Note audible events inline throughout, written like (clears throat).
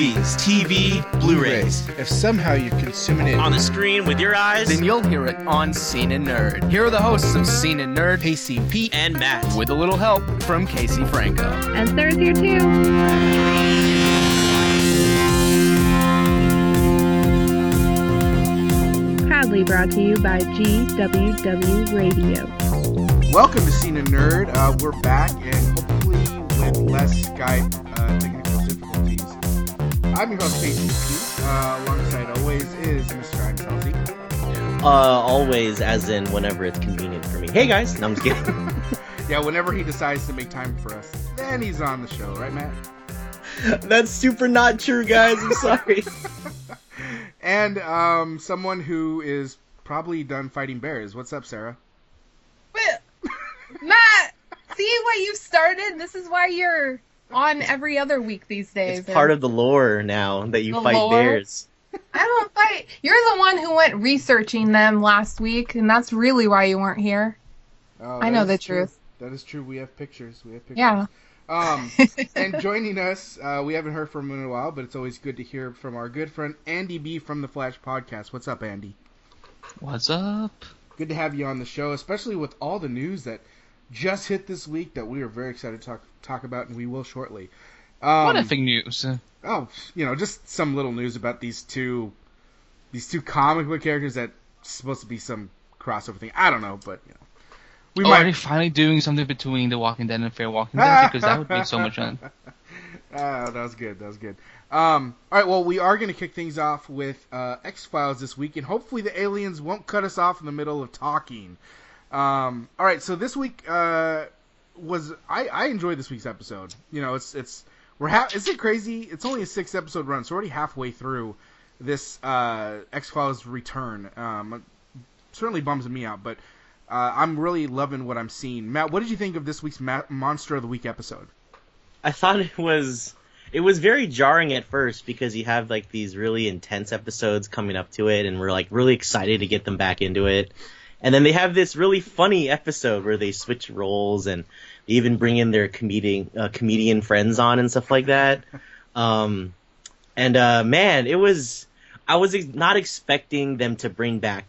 movies, TV, Blu-rays. If somehow you're consuming it On the screen with your eyes, Then you'll hear it on Scene and Nerd. Here are the hosts of Scene and Nerd, Casey and Pete, and Matt. with a little help from Casey Franco. And Sarah's here too. Proudly brought to you by GWW Radio. welcome to Scene and Nerd. Uh, we're back and hopefully with less Skype technical difficulties. I'm your host, Casey Pete. Uh, alongside always is Mr. I'm Chelsea. Uh, always, as in whenever it's convenient for me. Hey guys, no, I'm just kidding. (laughs) (laughs) Yeah, whenever he decides to make time for us, then he's on the show, right, Matt? That's super not true, guys. I'm (laughs) sorry. And um, someone who is probably done fighting bears. What's up, Sarah? Wait, Matt, see what you started? This is why you're on every other week these days. it's part of the lore now that you fight lore? bears. (laughs) I don't fight. You're the one who went researching them last week, and that's really why you weren't here. Oh, I know the true. truth. That is true. We have pictures. We have pictures. Yeah. Um, (laughs) and joining us, uh, we haven't heard from him in a while, but it's always good to hear from our good friend Andy B from the Flash Podcast. What's up, Andy? What's up? Good to have you on the show, especially with all the news that just hit this week that we are very excited to talk talk about, and we will shortly. Um, what effing news? Oh, you know, just some little news about these two, these two comic book characters that supposed to be some crossover thing. I don't know, but you know, we oh, are they finally doing something between The Walking Dead and Fear Walking Dead? Because that would be so much fun. (laughs) Ah, that was good. That was good. Um, all right. Well, we are going to kick things off with uh, X Files this week, and hopefully the aliens won't cut us off in the middle of talking. Um, all right. So this week uh, was I, I enjoyed this week's episode. You know, it's it's we're ha- is it crazy? It's only a six episode run, so already halfway through this uh, X Files return. Um, certainly bums me out, but uh, I'm really loving what I'm seeing. Matt, what did you think of this week's Ma- Monster of the Week episode? I thought it was it was very jarring at first because you have like these really intense episodes coming up to it, and we're like really excited to get them back into it. And then they have this really funny episode where they switch roles and they even bring in their comedian uh, comedian friends on and stuff like that. (laughs) Um, and uh, man, it was I was ex- not expecting them to bring back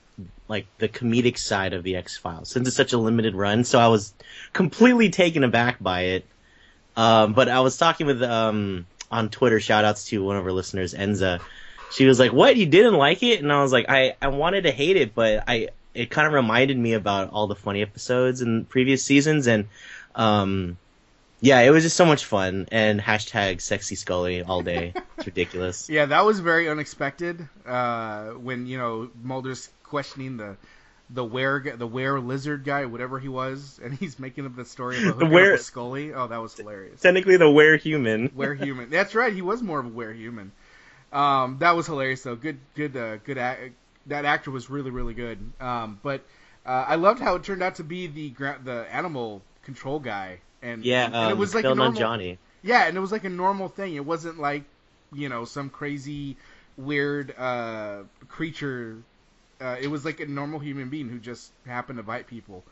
like the comedic side of the X Files since it's such a limited run. So I was completely taken aback by it. Um, but I was talking with um on Twitter. Shout outs to one of our listeners, Enza. She was like, "What? You didn't like it?" And I was like, "I I wanted to hate it, but I it kind of reminded me about all the funny episodes in previous seasons, and um." Yeah, it was just so much fun, and hashtag sexy Scully all day. It's ridiculous. (laughs) Yeah, that was very unexpected. Uh, when you know Mulder's questioning the the where the where lizard guy, whatever he was, and (laughs) he's making up the story about The hooking up were- with Scully. Oh, that was hilarious. Technically, the where human. (laughs) Were human. That's right. He was more of a were human. Um, that was hilarious though. Good, good, uh, good. That actor was really, really good. Um, but uh, I loved how it turned out to be the the animal control guy, and Yeah, and um, it was like a normal, Johnny. yeah, and it was like a normal thing. It wasn't like, you know, some crazy, weird uh, creature. Uh, it was like a normal human being who just happened to bite people.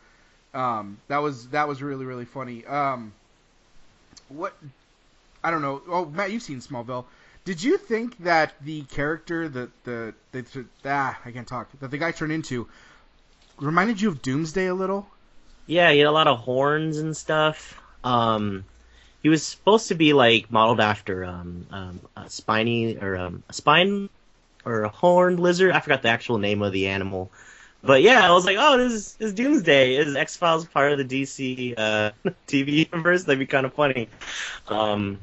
Um, that was that was really really funny. Um, what I don't know. Oh, Matt, you've seen Smallville. Did you think that the character that the, the ah I can't talk that the guy turned into reminded you of Doomsday a little? Yeah, he had a lot of horns and stuff. Um, he was supposed to be like modeled after um, um, a spiny or um, a spine or a horned lizard. I forgot the actual name of the animal. But yeah, I was like, oh, this is, this is Doomsday. Is X Files part of the DC uh, (laughs) TV universe? That'd be kind of funny. Um,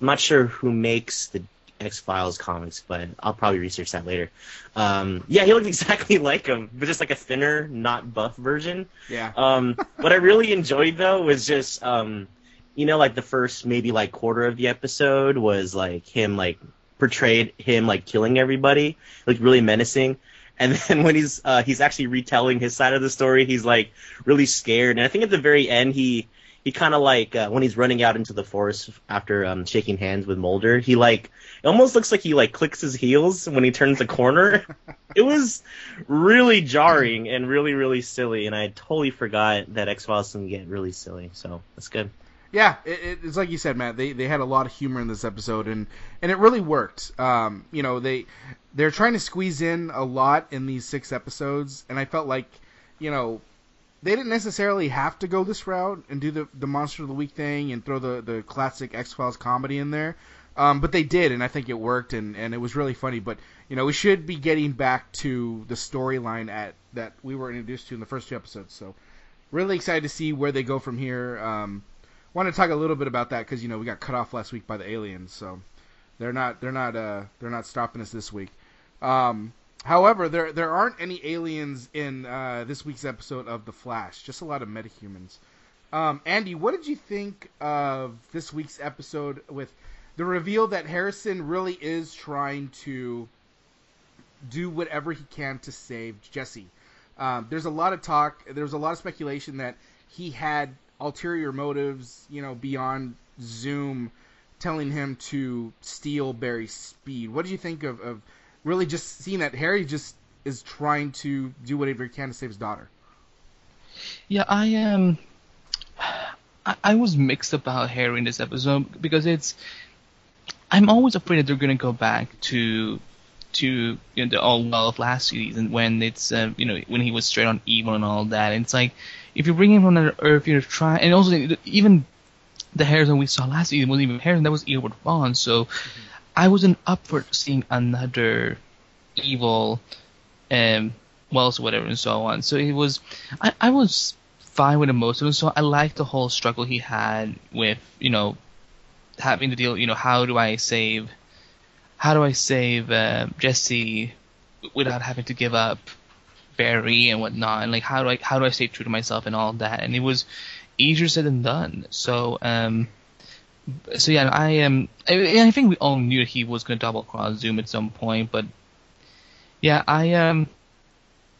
I'm not sure who makes the X Files comics, but I'll probably research that later. Um, yeah, he looked (laughs) exactly like him, but just like a thinner, not buff version. Yeah. Um, what I really enjoyed though was just, um, you know, like the first maybe like quarter of the episode was like him like portrayed him like killing everybody, like really menacing. And (laughs) then when he's uh, he's actually retelling his side of the story, he's like really scared. And I think at the very end, he he kind of like uh, when he's running out into the forest after um, shaking hands with Mulder, he like it almost looks like he like clicks his heels when he turns the corner. (laughs) it was really jarring and really really silly, and I totally forgot that X Files can get really silly. So that's good. Yeah, it, it, it's like you said, Matt. They they had a lot of humor in this episode, and and it really worked. Um, you know, they they're trying to squeeze in a lot in these six episodes, and I felt like, you know, they didn't necessarily have to go this route and do the the monster of the week thing and throw the the classic X Files comedy in there. Um, but they did, and I think it worked, and, and it was really funny. But you know, we should be getting back to the storyline at that we were introduced to in the first two episodes. So, really excited to see where they go from here. Um, want to talk a little bit about that because you know we got cut off last week by the aliens, so they're not they're not uh they're not stopping us this week. Um, however, there there aren't any aliens in uh, this week's episode of The Flash. Just a lot of metahumans. Um, Andy, what did you think of this week's episode with the reveal that Harrison really is trying to do whatever he can to save Jesse? Um, there's a lot of talk. There's a lot of speculation that he had ulterior motives, you know, beyond Zoom telling him to steal Barry's speed. What do you think of, of really just seeing that Harry just is trying to do whatever he can to save his daughter? Yeah, I am. Um, I, I was mixed about Harry in this episode because it's. I'm always afraid that they're gonna go back to to you know, the all well of last season when it's uh, you know when he was straight on evil and all that. And it's like if you bring him from another Earth, you're trying, and also even the Harrison we saw last season wasn't even Harrison, that was Eobard Thawne. So mm-hmm. I wasn't up for seeing another evil um, Wells, whatever, and so on. So it was, I, I was fine with the most of it. So I liked the whole struggle he had with, you know, having to deal, you know, how do I save, how do I save uh, Jesse without having to give up Barry and whatnot, and like how do I how do I stay true to myself and all that. And it was easier said than done. So um, so yeah, I am. Um, I, I think we all knew he was going to double cross Zoom at some point, but yeah, I um.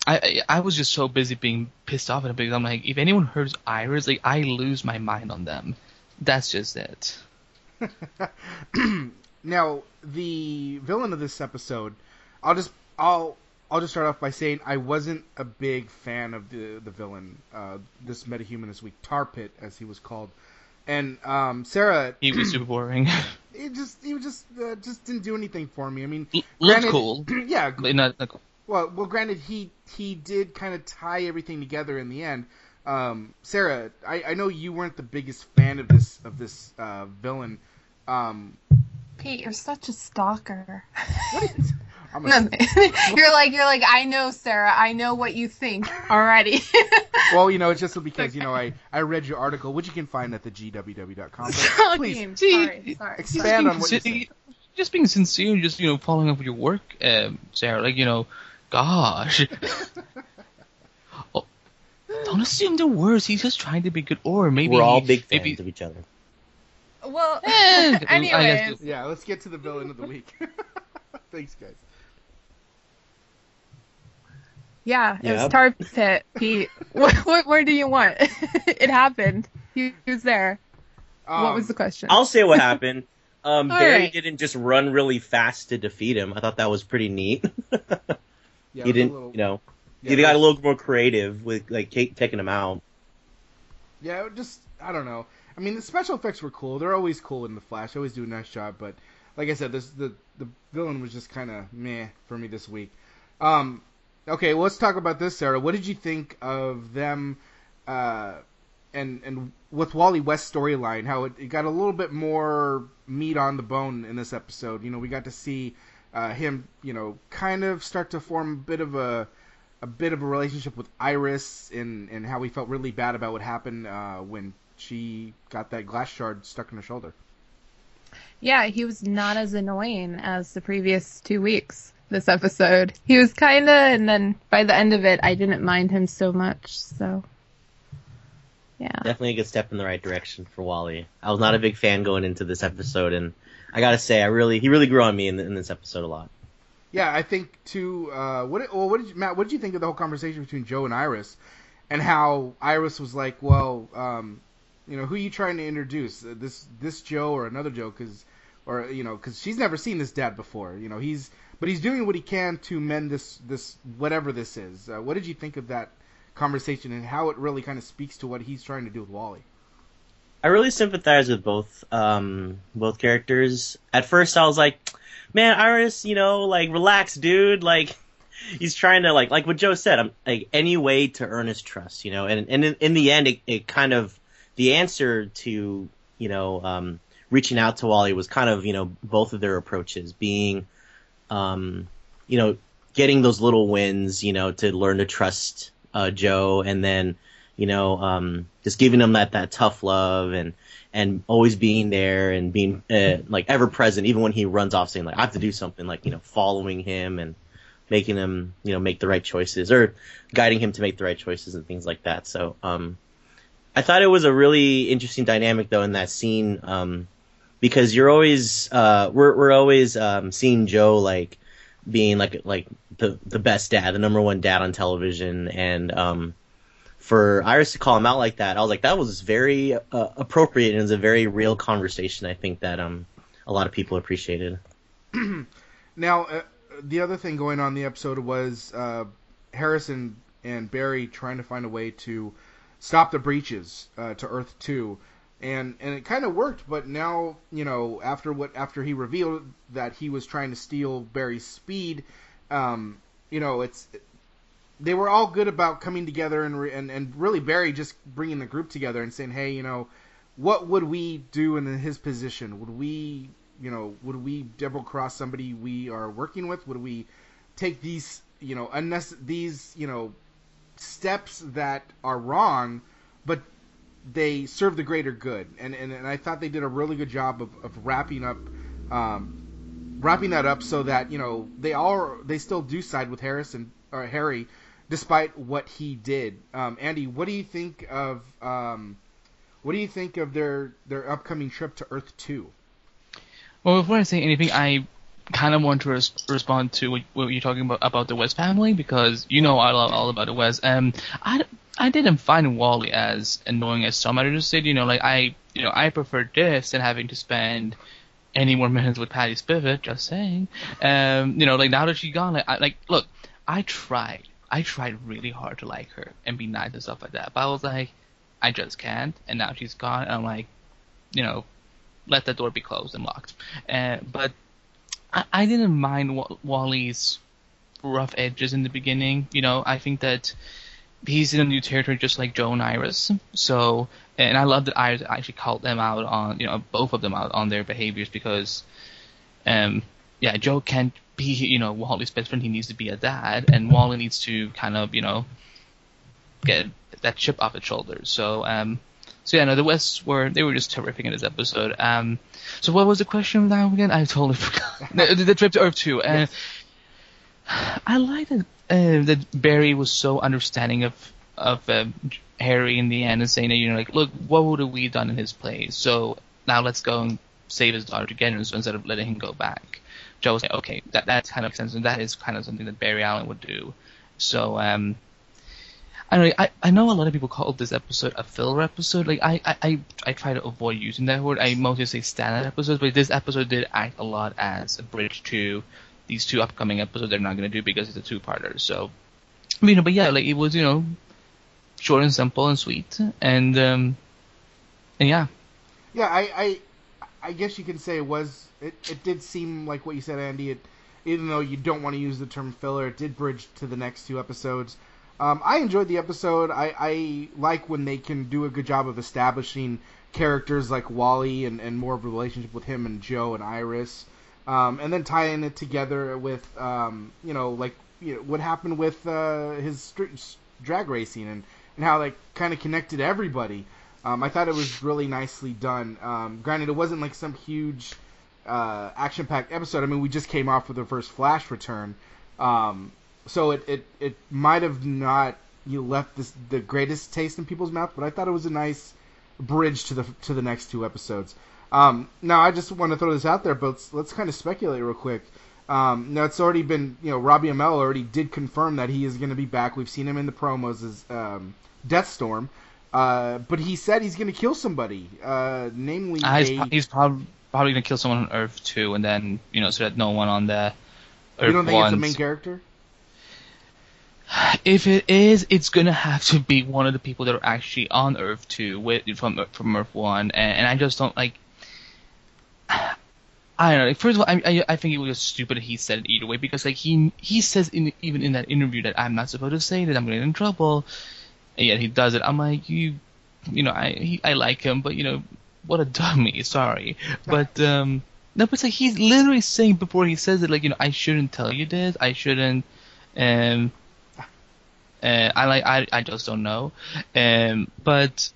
I I was just so busy being pissed off at him because I'm like, if anyone hurts Iris, like I lose my mind on them. That's just it. (clears throat) now the villain of this episode, I'll just I'll I'll just start off by saying I wasn't a big fan of the the villain, uh, this metahuman this week, Tar Pit as he was called, and um, Sarah. He was super boring. (laughs) He just he just uh, just didn't do anything for me. I mean, L- looked cool. (clears throat) yeah, but not, not cool. Well, well, granted, he he did kind of tie everything together in the end. Um, Sarah, I, I know you weren't the biggest fan of this of this uh, villain. Um, Pete, you're such a stalker. What is, I'm a... (laughs) you're like you're like I know Sarah. I know what you think already. (laughs) well, you know, it's just because you know I I read your article, which you can find at the gww.com. (laughs) Please, sorry, sorry. expand on what you said. Just being sincere, just you know, following up with your work, um, Sarah. Like you know, gosh. oh, don't assume the worst. He's just trying to be good, or maybe we're all big fans maybe, of each other. Well, anyways. Yeah, let's get to the villain of the week. Thanks, guys. Yeah, it yep. was Tar Pit. Pete, what, what, where do you want? (laughs) it happened. He, he was there. Um, what was the question? I'll say what happened. (laughs) Um, Barry right. didn't just run really fast to defeat him. I thought that was pretty neat. (laughs) yeah, he didn't, little, you know, yeah, he got a little more creative with like taking him out. Yeah, just I don't know. I mean, the special effects were cool. They're always cool in the Flash. They always do a nice job. But like I said, this the the villain was just kind of meh for me this week. Um, Okay, well, let's talk about this, Sarah. What did you think of them uh, and and with Wally West storyline? How it, it, got a little bit more meat on the bone in this episode. You know, we got to see uh, him, you know, kind of start to form a bit of a a bit of a relationship with Iris, and and how he felt really bad about what happened uh, when she got that glass shard stuck in her shoulder. Yeah, he was not as annoying as the previous two weeks this episode. He was kind of, and then by the end of it, I didn't mind him so much. So, yeah, definitely a good step in the right direction for Wally. I was not a big fan going into this episode, and I gotta say, I really he really grew on me in, in this episode a lot. Yeah, I think too. Uh, what well, what did you, Matt? What did you think of the whole conversation between Joe and Iris, and how Iris was like, well, um, you know, who are you trying to introduce? Uh, this this Joe or another Joe? Because or you know, because she's never seen this dad before. You know, he's but he's doing what he can to mend this this whatever this is. Uh, what did you think of that conversation and how it really kind of speaks to what he's trying to do with Wally? I really sympathize with both um both characters. At first, I was like, man, Iris, you know, like relax, dude. Like (laughs) he's trying to like like what Joe said, I'm like any way to earn his trust, you know. And and in, in the end, it, it kind of the answer to you know um reaching out to Wally was kind of you know both of their approaches being um you know getting those little wins, you know, to learn to trust uh, Joe, and then you know, um, just giving him that that tough love and and always being there and being uh, like ever present, even when he runs off saying like I have to do something, like you know, following him and making him you know make the right choices or guiding him to make the right choices and things like that. So um, I thought it was a really interesting dynamic though in that scene um, because you're always uh, we're we're always um, seeing Joe like being like like the the best dad, the number one dad on television, and um, for Iris to call him out like that, I was like, that was very uh, appropriate and it was a very real conversation. I think that um a lot of people appreciated. (clears throat) Now, uh, the other thing going on in the episode was uh, Harrison and Barry trying to find a way to stop the breaches uh, to Earth Two, and and it kind of worked. But now, you know, after what after he revealed that he was trying to steal Barry's speed, um, you know, it's they were all good about coming together and, re- and and really Barry just bringing the group together and saying, hey, you know, what would we do in his position? Would we, you know, would we double cross somebody we are working with? Would we take these, you know, unnecess- these, you know, steps that are wrong, but they serve the greater good? And and, and I thought they did a really good job of, of wrapping up. Um, wrapping that up so that you know they all they still do side with Harrison or Harry despite what he did. Um, Andy, what do you think of um, what do you think of their their upcoming trip to Earth Two? Well, before I say anything, I kind of want to res- respond to what, what you're talking about about the West family because you know I love all about the West. Um, I, I didn't find Wally as annoying as some others did. You know, like I you know I prefer this than having to spend any more minutes with Patty Spivot. Just saying. Um, you know, like now that she's gone, like, I, like look, I tried. I tried really hard to like her and be nice and stuff like that, but I was like, I just can't. And now she's gone, and I'm like, you know, let the door be closed and locked. Uh, but I, I didn't mind Wa- Wally's rough edges in the beginning. You know, I think that he's in a new territory just like Joe and Iris. So, and I love that Iris actually called them out on, you know, both of them out on their behaviors because, um, yeah, Joe can't be, you know, Wally's best friend. He needs to be a dad, and Wally needs to kind of, you know, get that chip off his shoulders. So, um, so yeah, no, the Wests were they were just terrific in this episode. Um, so what was the question now again? I totally (laughs) forgot. (laughs) the, the trip to Earth two. Uh, I like that uh, that Barry was so understanding of of uh, Harry in the end and saying, you know, like, look, what would have we done in his place? So now let's go and save his daughter together so instead of letting him go back. Joe was like, okay, that that kind of makes sense, and that is kind of something that Barry Allen would do. So um, I know I, I know a lot of people call this episode a filler episode. Like I, I, I, I try to avoid using that word. I mostly say standard episodes, but this episode did act a lot as a bridge to these two upcoming episodes they're not going to do because it's a two-parter. So, you know, but yeah, like it was, you know, short and simple and sweet, and um, and yeah, Yeah, I, I, I guess you can say it was. It, it did seem like what you said, Andy. It, even though you don't want to use the term filler, it did bridge to the next two episodes. Um, I enjoyed the episode. I, I like when they can do a good job of establishing characters like Wally and, and more of a relationship with him and Joe and Iris, um, and then tying it together with um, you know like you know, what happened with uh, his drag racing and, and how like kind of connected everybody. Um, I thought it was really nicely done. Um, granted, it wasn't like some huge uh, action-packed episode. I mean, we just came off with the first Flash return, um, so it, it, it might have not you left this, the greatest taste in people's mouth, but I thought it was a nice bridge to the to the next two episodes. Um, now, I just want to throw this out there, but let's, let's kind of speculate real quick. Um, now, it's already been, you know, Robbie Amell already did confirm that he is going to be back. We've seen him in the promos as um, Deathstorm. Uh, but he said he's going to kill somebody, uh, namely Ah, he's, a- pro- he's prob- probably gonna kill someone on Earth Two, and then you know so that no one on the Earth You don't think one. it's a main character? If it is, it's gonna have to be one of the people that are actually on Earth two with from from Earth one, and, and I just don't like. I don't know. First of all, I, I I think it was stupid he said it either way because like he he says in even in that interview that I'm not supposed to say that I'm gonna get in trouble, and yet he does it. I'm like you, you know I he, I like him, but you know what a dummy. (laughs) Sorry, but um no, but like he's literally saying before he says it like you know I shouldn't tell you this. I shouldn't. Um. Uh, I like I I just don't know. Um. But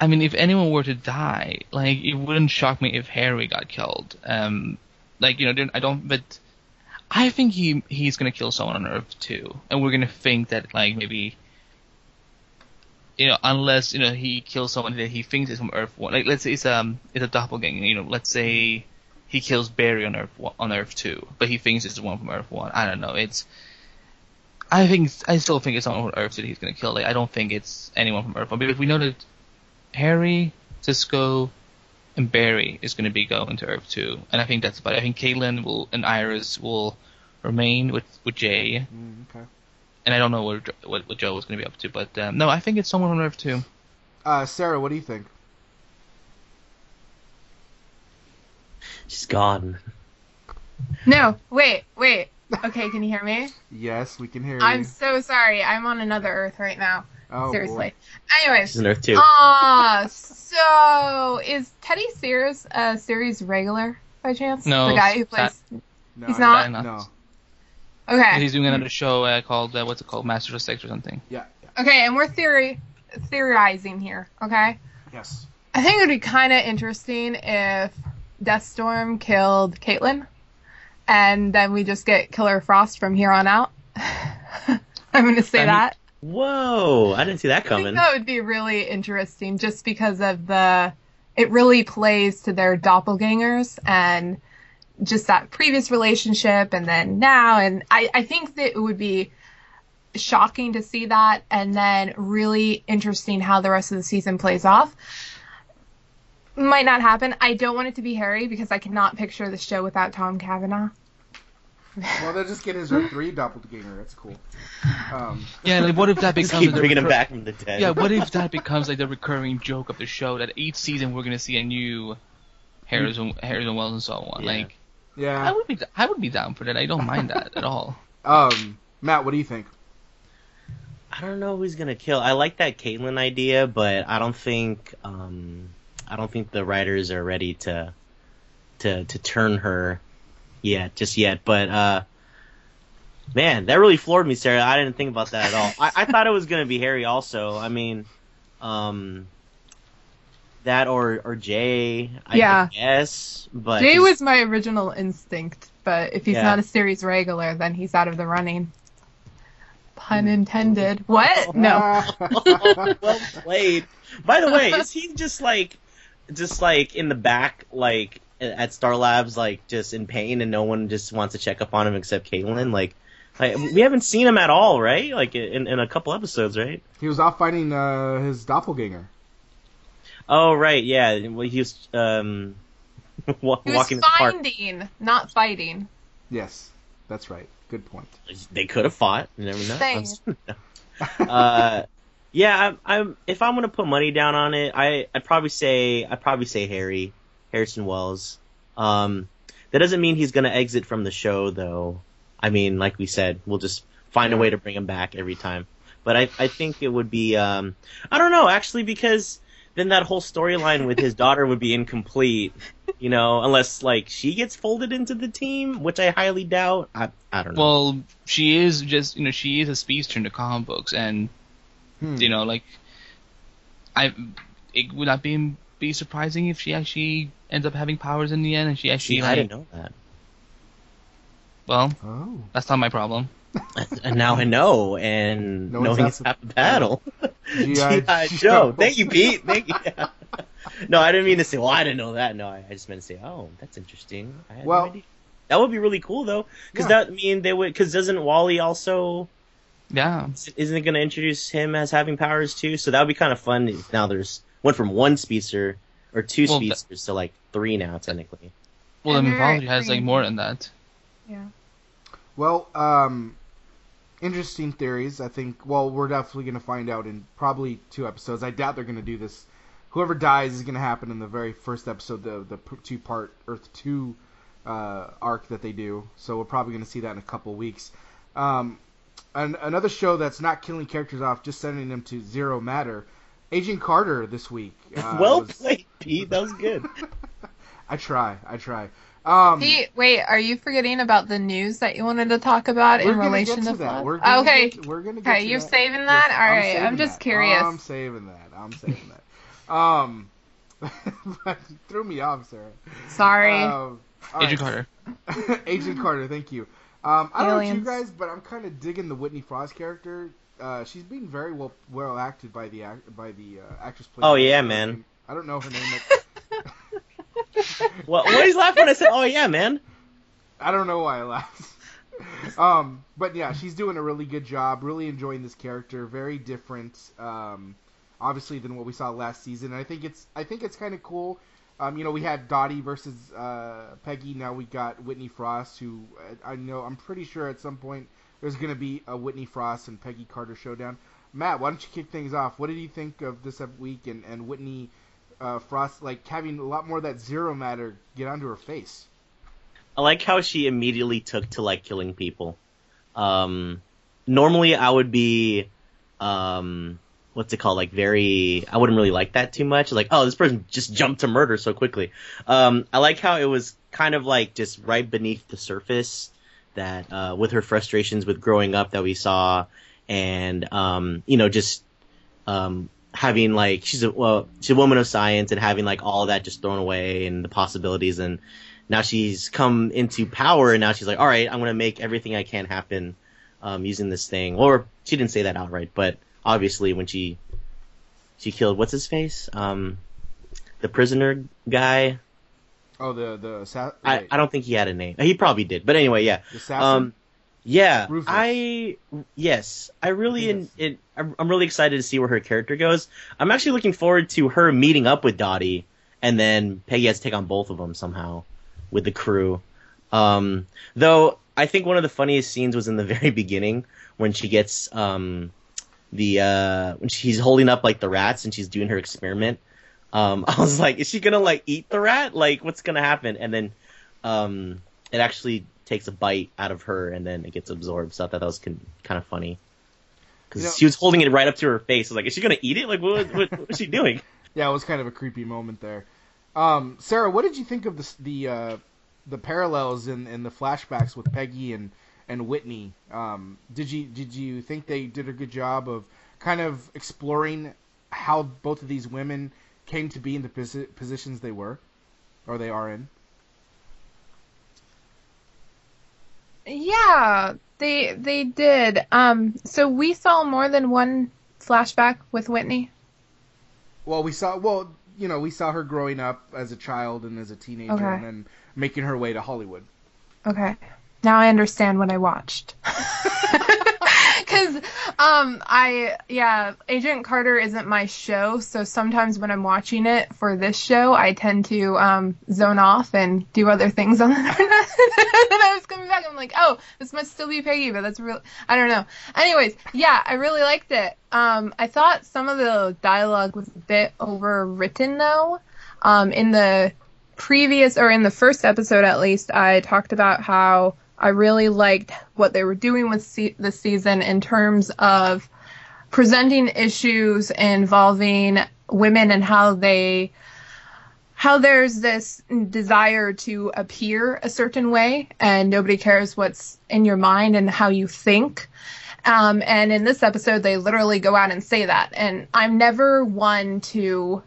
I mean, if anyone were to die, like it wouldn't shock me if Harry got killed. Um, like you know, I don't. But I think he he's gonna kill someone on Earth Two, and we're gonna think that like maybe. You know, unless you know he kills someone that he thinks is from Earth One. Like, let's say it's um it's a doppelganger. You know, let's say he kills Barry on Earth One- on Earth Two, but he thinks it's the one from Earth One. I don't know. It's I think I still think it's someone from Earth Two that he's gonna kill. Like, I don't think it's anyone from Earth One. But if we know that Harry, Cisco, and Barry is going to be going to Earth 2. And I think that's about it. I think Caitlin will and Iris will remain with, with Jay. Mm, okay. And I don't know what, what, what Joe is going to be up to. But um, no, I think it's someone on Earth 2. Uh, Sarah, what do you think? She's gone. No, wait, wait. Okay, can you hear me? (laughs) Yes, we can hear you. I'm so sorry. I'm on another Earth right now. Oh, Seriously. boy. Anyways. She's an Earth Two. Ah, so is Teddy Sears a series regular by chance? No, The guy who plays. No, He's I- not? No. Okay. He's doing another show uh, called, uh, what's it called? Masters of Sex or something. Yeah. yeah. Okay, and we're theory theorizing here. Okay. Yes. I think it would be kind of interesting if Deathstorm killed Caitlin, and then we just get Killer Frost from here on out. (laughs) I'm going to say I mean- that. Whoa! I didn't see that I think coming. that would be really interesting just because of the it really plays to their doppelgangers and just that previous relationship and then now and I, I think that it would be shocking to see that and then really interesting how the rest of the season plays off. Might not happen. I don't want it to be Harry because I cannot picture the show without Tom Cavanagh. (laughs) Well, they'll just get his Earth 3 doppelganger. That's cool. Um, Yeah, like what if that (laughs) Just becomes keep the bringing him back from the dead. Yeah, what if (laughs) that becomes like the recurring joke of the show that each season we're gonna see a new Harrison Harrison Wells and so on. Yeah. Like I yeah. would be I would be down for that. I don't mind that at all. Um, Matt, what do you think? I don't know who's gonna kill. I like that Caitlin idea, but I don't think um I don't think the writers are ready to to to turn her yet, just yet. But uh man, that really floored me, Sarah. I didn't think about that at all. I, I thought it was gonna be Harry also. I mean, um that or or Jay, I Yeah. guess. But Jay was my original instinct, but if he's Yeah. not a series regular, then he's out of the running. Pun intended. What? (laughs) No. well played. By the way, (laughs) is he just like, just like in the back, like at Star Labs, like just in pain, and no one just wants to check up on him except Caitlin? Like, like we haven't seen him at all, right? Like in, in a couple episodes, right? he was off fighting uh, his doppelganger. Oh, right, yeah. Well, he was um (laughs) wa- He was walking in the park. finding, not fighting. Yes, that's right. Good point. They could have fought. You never know. Thanks. (laughs) uh, yeah, I'm, I'm. If I'm gonna put money down on it, I I'd probably say I'd probably say Harry Harrison Wells. Um, that doesn't mean he's gonna exit from the show, though. I mean, like we said, we'll just find a way to bring him back every time. But I I think it would be um I don't know actually because then that whole storyline with his daughter would be incomplete. You know, unless like she gets folded into the team, which I highly doubt. I I don't know. Well, she is just you know she is a speedster in the comic books, and Hmm. you know like I it would not be be surprising if she actually ends up having powers in the end, and she actually See, I didn't know that. well Oh. that's not my problem. (laughs) and now I know, and No knowing it's half half the battle. G.I. G.I. (laughs) Joe. Joe. Thank you, Pete. Thank you. (laughs) no, I didn't mean to say, well, I didn't know that. No, I, I just meant to say, oh, that's interesting. I had Well- no idea. That would be really cool, though, because Yeah. that mean they would. Because doesn't Wally also Yeah, isn't it going to introduce him as having powers too? So that would be kind of fun. Now there's went from one speedster or two Well, that- speedsters to like three now, technically. well the And mythology has like more than that. Yeah. Well, um, interesting theories. I think. Well, we're definitely going to find out in probably two episodes. I doubt they're going to do this. Whoever dies is going to happen in the very first episode, the the two part Earth two uh, arc that they do. So we're probably going to see that in a couple weeks. Um, an, another show that's not killing characters off, just sending them to zero matter. Agent Carter this week. (laughs) Uh, well was- played, Pete. That was good. (laughs) I try. I try. Um, Pete, wait, are you forgetting about the news that you wanted to talk about in relation get to to that. Flash? We're gonna okay. Get, we're gonna get Okay, to you're that. saving that? Yes, All right, saving I'm just that. curious. I'm saving that. I'm saving that. Um, (laughs) threw me off, Sarah. Sorry. Um, Agent right. Carter. Agent Carter, thank you. Um, I don't know about you guys, but I'm kind of digging the Whitney Frost character. Uh, she's being very well well acted by the act, by the uh, actress. playing Oh, yeah, man. I don't know her name. Well, (laughs) what he's laughing when I said, "Oh yeah, man." I don't know why I laughed. (laughs) um, but yeah, she's doing a really good job. Really enjoying this character. Very different, um, obviously, than what we saw last season. And I think it's I think it's kind of cool. Um, you know, we had Dottie versus uh, Peggy. Now we got Whitney Frost, who uh, I know I'm pretty sure at some point there's going to be a Whitney Frost and Peggy Carter showdown. Matt, why don't you kick things off? What did you think of this week and, and Whitney uh, Frost like having a lot more of that zero matter get onto her face? I like how she immediately took to like killing people. Um, normally I would be, um, what's it called? Like very, I wouldn't really like that too much. Like, oh, this person just jumped to murder so quickly. Um, I like how it was kind of like just right beneath the surface that, uh, with her frustrations with growing up that we saw and, um, you know, just, um, having like, she's a, well, she's a woman of science and having like all that just thrown away and the possibilities and, now she's come into power and now she's like, all right, I'm to make everything I can happen um, using this thing. Or she didn't say that outright, but obviously when she she killed what's his face, um, the prisoner guy. Oh, the the assa- I, I don't think he had a name. He probably did, but anyway, yeah. the assassin. Um, yeah, Rufus. I yes, I really in, it, I'm I'm really excited to see where her character goes. I'm actually looking forward to her meeting up with Dottie, and then Peggy has to take on both of them somehow with the crew. Um, though I think one of the funniest scenes was in the (laughs) very beginning when she gets um the uh when she's holding up like the rats and she's doing her experiment. Um, (laughs) I was like, is she gonna like eat the rat? Like, what's gonna happen? And then um, it actually takes a bite out of her and then it gets absorbed. So I thought that was con- kind of funny because You know- she was holding it right up to her face. I was like, is she gonna eat it? Like, what, what, what was she doing? (laughs) yeah, it was kind of a creepy moment there. Um, Sarah, what did you think of the the uh, the parallels in, in the flashbacks with Peggy and and Whitney? Um, did you did you think they did a good job of kind of exploring how both of these women came to be in the posi- positions they were or they are in? Yeah, they they did. Um, so we saw more than one flashback with Whitney. Well, we saw well, you know, we saw her growing up as a child and as a teenager, Okay. and then making her way to Hollywood. Okay. Now I understand what I watched. (laughs) Cuz um I yeah, Agent Carter isn't my show, so sometimes when I'm watching it for this show, I tend to um zone off and do other things on the internet. and I was coming back I'm like, "Oh, this must still be Peggy, but that's real I don't know." Anyways, yeah, I really liked it. Um I thought some of the dialogue was a bit overwritten though. Um in the previous or in the first episode at least, I talked about how I really liked what they were doing with se- season in terms of presenting issues involving women and how they how there's this desire to appear a certain way and nobody cares what's in your mind and how you think. Um, and in this episode, they literally go out and say that. And I'm never one to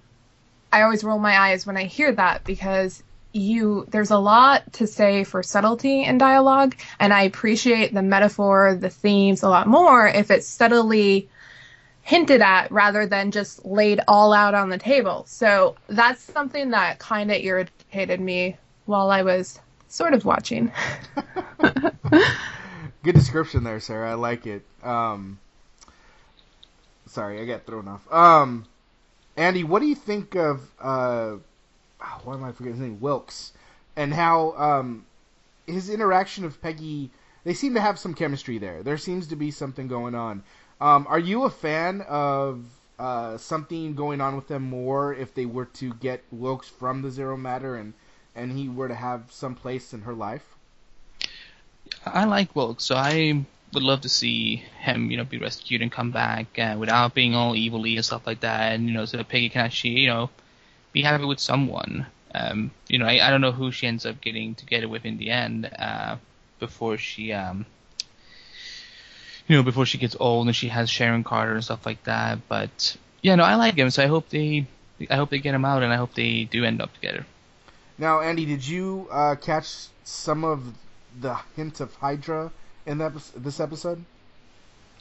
I always roll my eyes when I hear that because you there's a lot to say for subtlety in dialogue and I appreciate the metaphor, the themes a lot more if it's subtly hinted at rather than just laid all out on the table. So that's something that kind of irritated me while I was sort of watching. (laughs) Good description there, Sarah. I like it. Um, sorry, I got thrown off. Um, Andy, what do you think of uh, oh, why am I forgetting his name? Wilkes, and how um, his interaction of Peggy they seem to have some chemistry there. There seems to be something going on. Um, are you a fan of uh, something going on with them more if they were to get Wilkes from the Zero Matter and and he were to have some place in her life? I like Wilkes, so I would love to see him, you know, be rescued and come back uh, without being all evilly and stuff like that. And you know, so Peggy can actually, you know, be happy with someone. Um, you know, I, I don't know who she ends up getting together with in the end uh, before she, um, you know, before she gets old and she has Sharon Carter and stuff like that. But yeah, no, I like him, so I hope they, I hope they get him out, and I hope they do end up together. Now, Andy, did you uh, catch some of the hint of Hydra in that, this episode?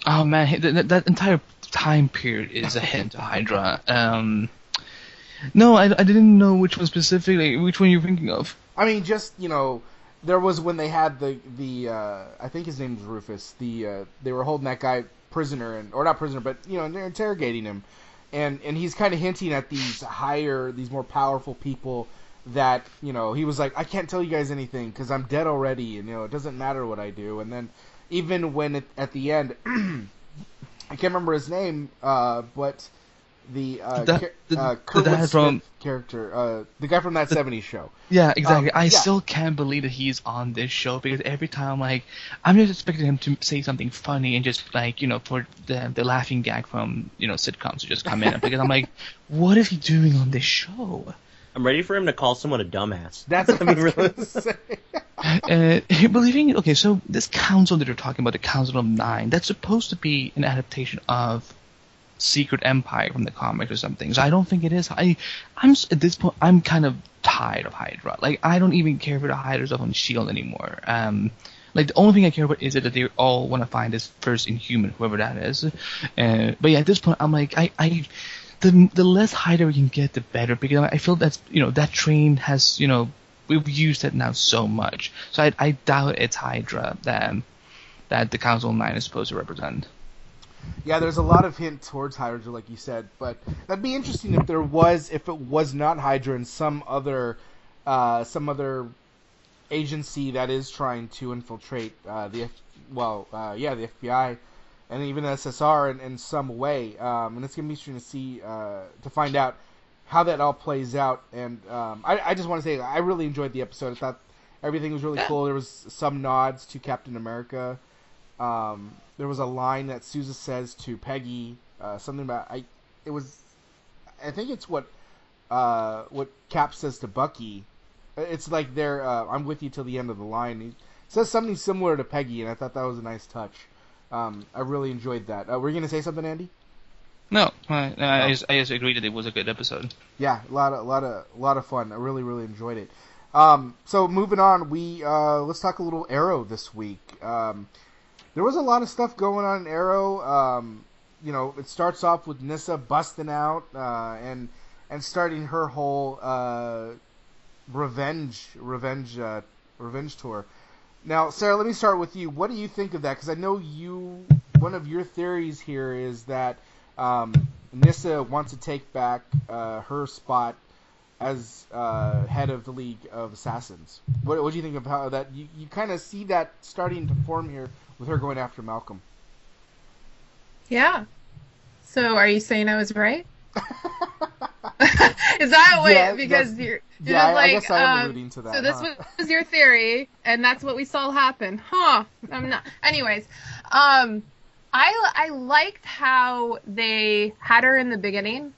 Oh man, that, that entire time period is a hint of Hydra. Um, no, I, I didn't know which one specifically, which one you're thinking of. I mean, just you know, there was when they had the the uh, I think his name was Rufus. The uh, they were holding that guy prisoner and or not prisoner, but you know they're interrogating him, and and he's kind of hinting at these higher, these more powerful people that you know he was like I can't tell you guys anything because I'm dead already, and you know it doesn't matter what I do. And then even when it, at the end, (clears throat) I can't remember his name, uh, but the uh, The- Ca- the- uh, the Kurtwood Smith from- character, uh, the guy from that '70s show. Yeah, exactly. Um, I yeah. still can't believe that he's on this show because every time, like, I'm just expecting him to say something funny and just like, you know, for the the laughing gag from you know sitcoms to just come in (laughs) because I'm like, what is he doing on this show? I'm ready for him to call someone a dumbass. That's (laughs) what I I mean, really. gonna say. (laughs) uh, believing okay, so this council that you're talking about, the Council of Nine, that's supposed to be an adaptation of Secret Empire from the comics or something. So I don't think it is. I, I'm at this point, I'm kind of tired of Hydra. Like I don't even care for the Hydra stuff on Shield anymore. Um, like the only thing I care about is that they all want to find this first Inhuman, whoever that is. Uh, but yeah, at this point, I'm like, I, I, the the less Hydra we can get, the better because I feel that's you know that train has you know we've used it now so much. So I, I doubt it's Hydra that that the Council Nine is supposed to represent. Yeah, there's a lot of hint towards Hydra, like you said, but that'd be interesting if there was, if it was not Hydra and some other, uh, some other agency that is trying to infiltrate uh, the, F- well, uh, yeah, the FBI and even the SSR in, in some way, um, and it's gonna be interesting to see, uh, to find out how that all plays out. And um, I, I just want to say, I really enjoyed the episode. I thought everything was really cool. There was some nods to Captain America. Um, there was a line that Sousa says to Peggy, uh, something about I. It was, I think it's what, uh, what Cap says to Bucky. It's like they're, uh, I'm with you till the end of the line. He says something similar to Peggy, and I thought that was a nice touch. Um, I really enjoyed that. Uh, were you gonna say something, Andy? No, I, I, just, I just agree that it was a good episode. Yeah, a lot of, a lot of, a lot of fun. I really, really enjoyed it. Um, so moving on, we uh, let's talk a little Arrow this week. Um, there was a lot of stuff going on in Arrow. Um, you know, it starts off with Nyssa busting out uh, and and starting her whole uh, revenge, revenge, uh, revenge tour. Now, Sarah, let me start with you. What do you think of that? Because I know you. One of your theories here is that um, Nyssa wants to take back uh, her spot as uh, head of the League of Assassins. What, what do you think of how that? You, you kind of see that starting to form here with her going after Malcolm. Yeah. So are you saying I was right? (laughs) Is that what? Yeah, because you're, you're yeah, I- I like, guess I am um, alluding to that, So this huh? was your theory, and that's what we saw happen, huh? I'm not. Anyways, um, I I liked how they had her in the beginning,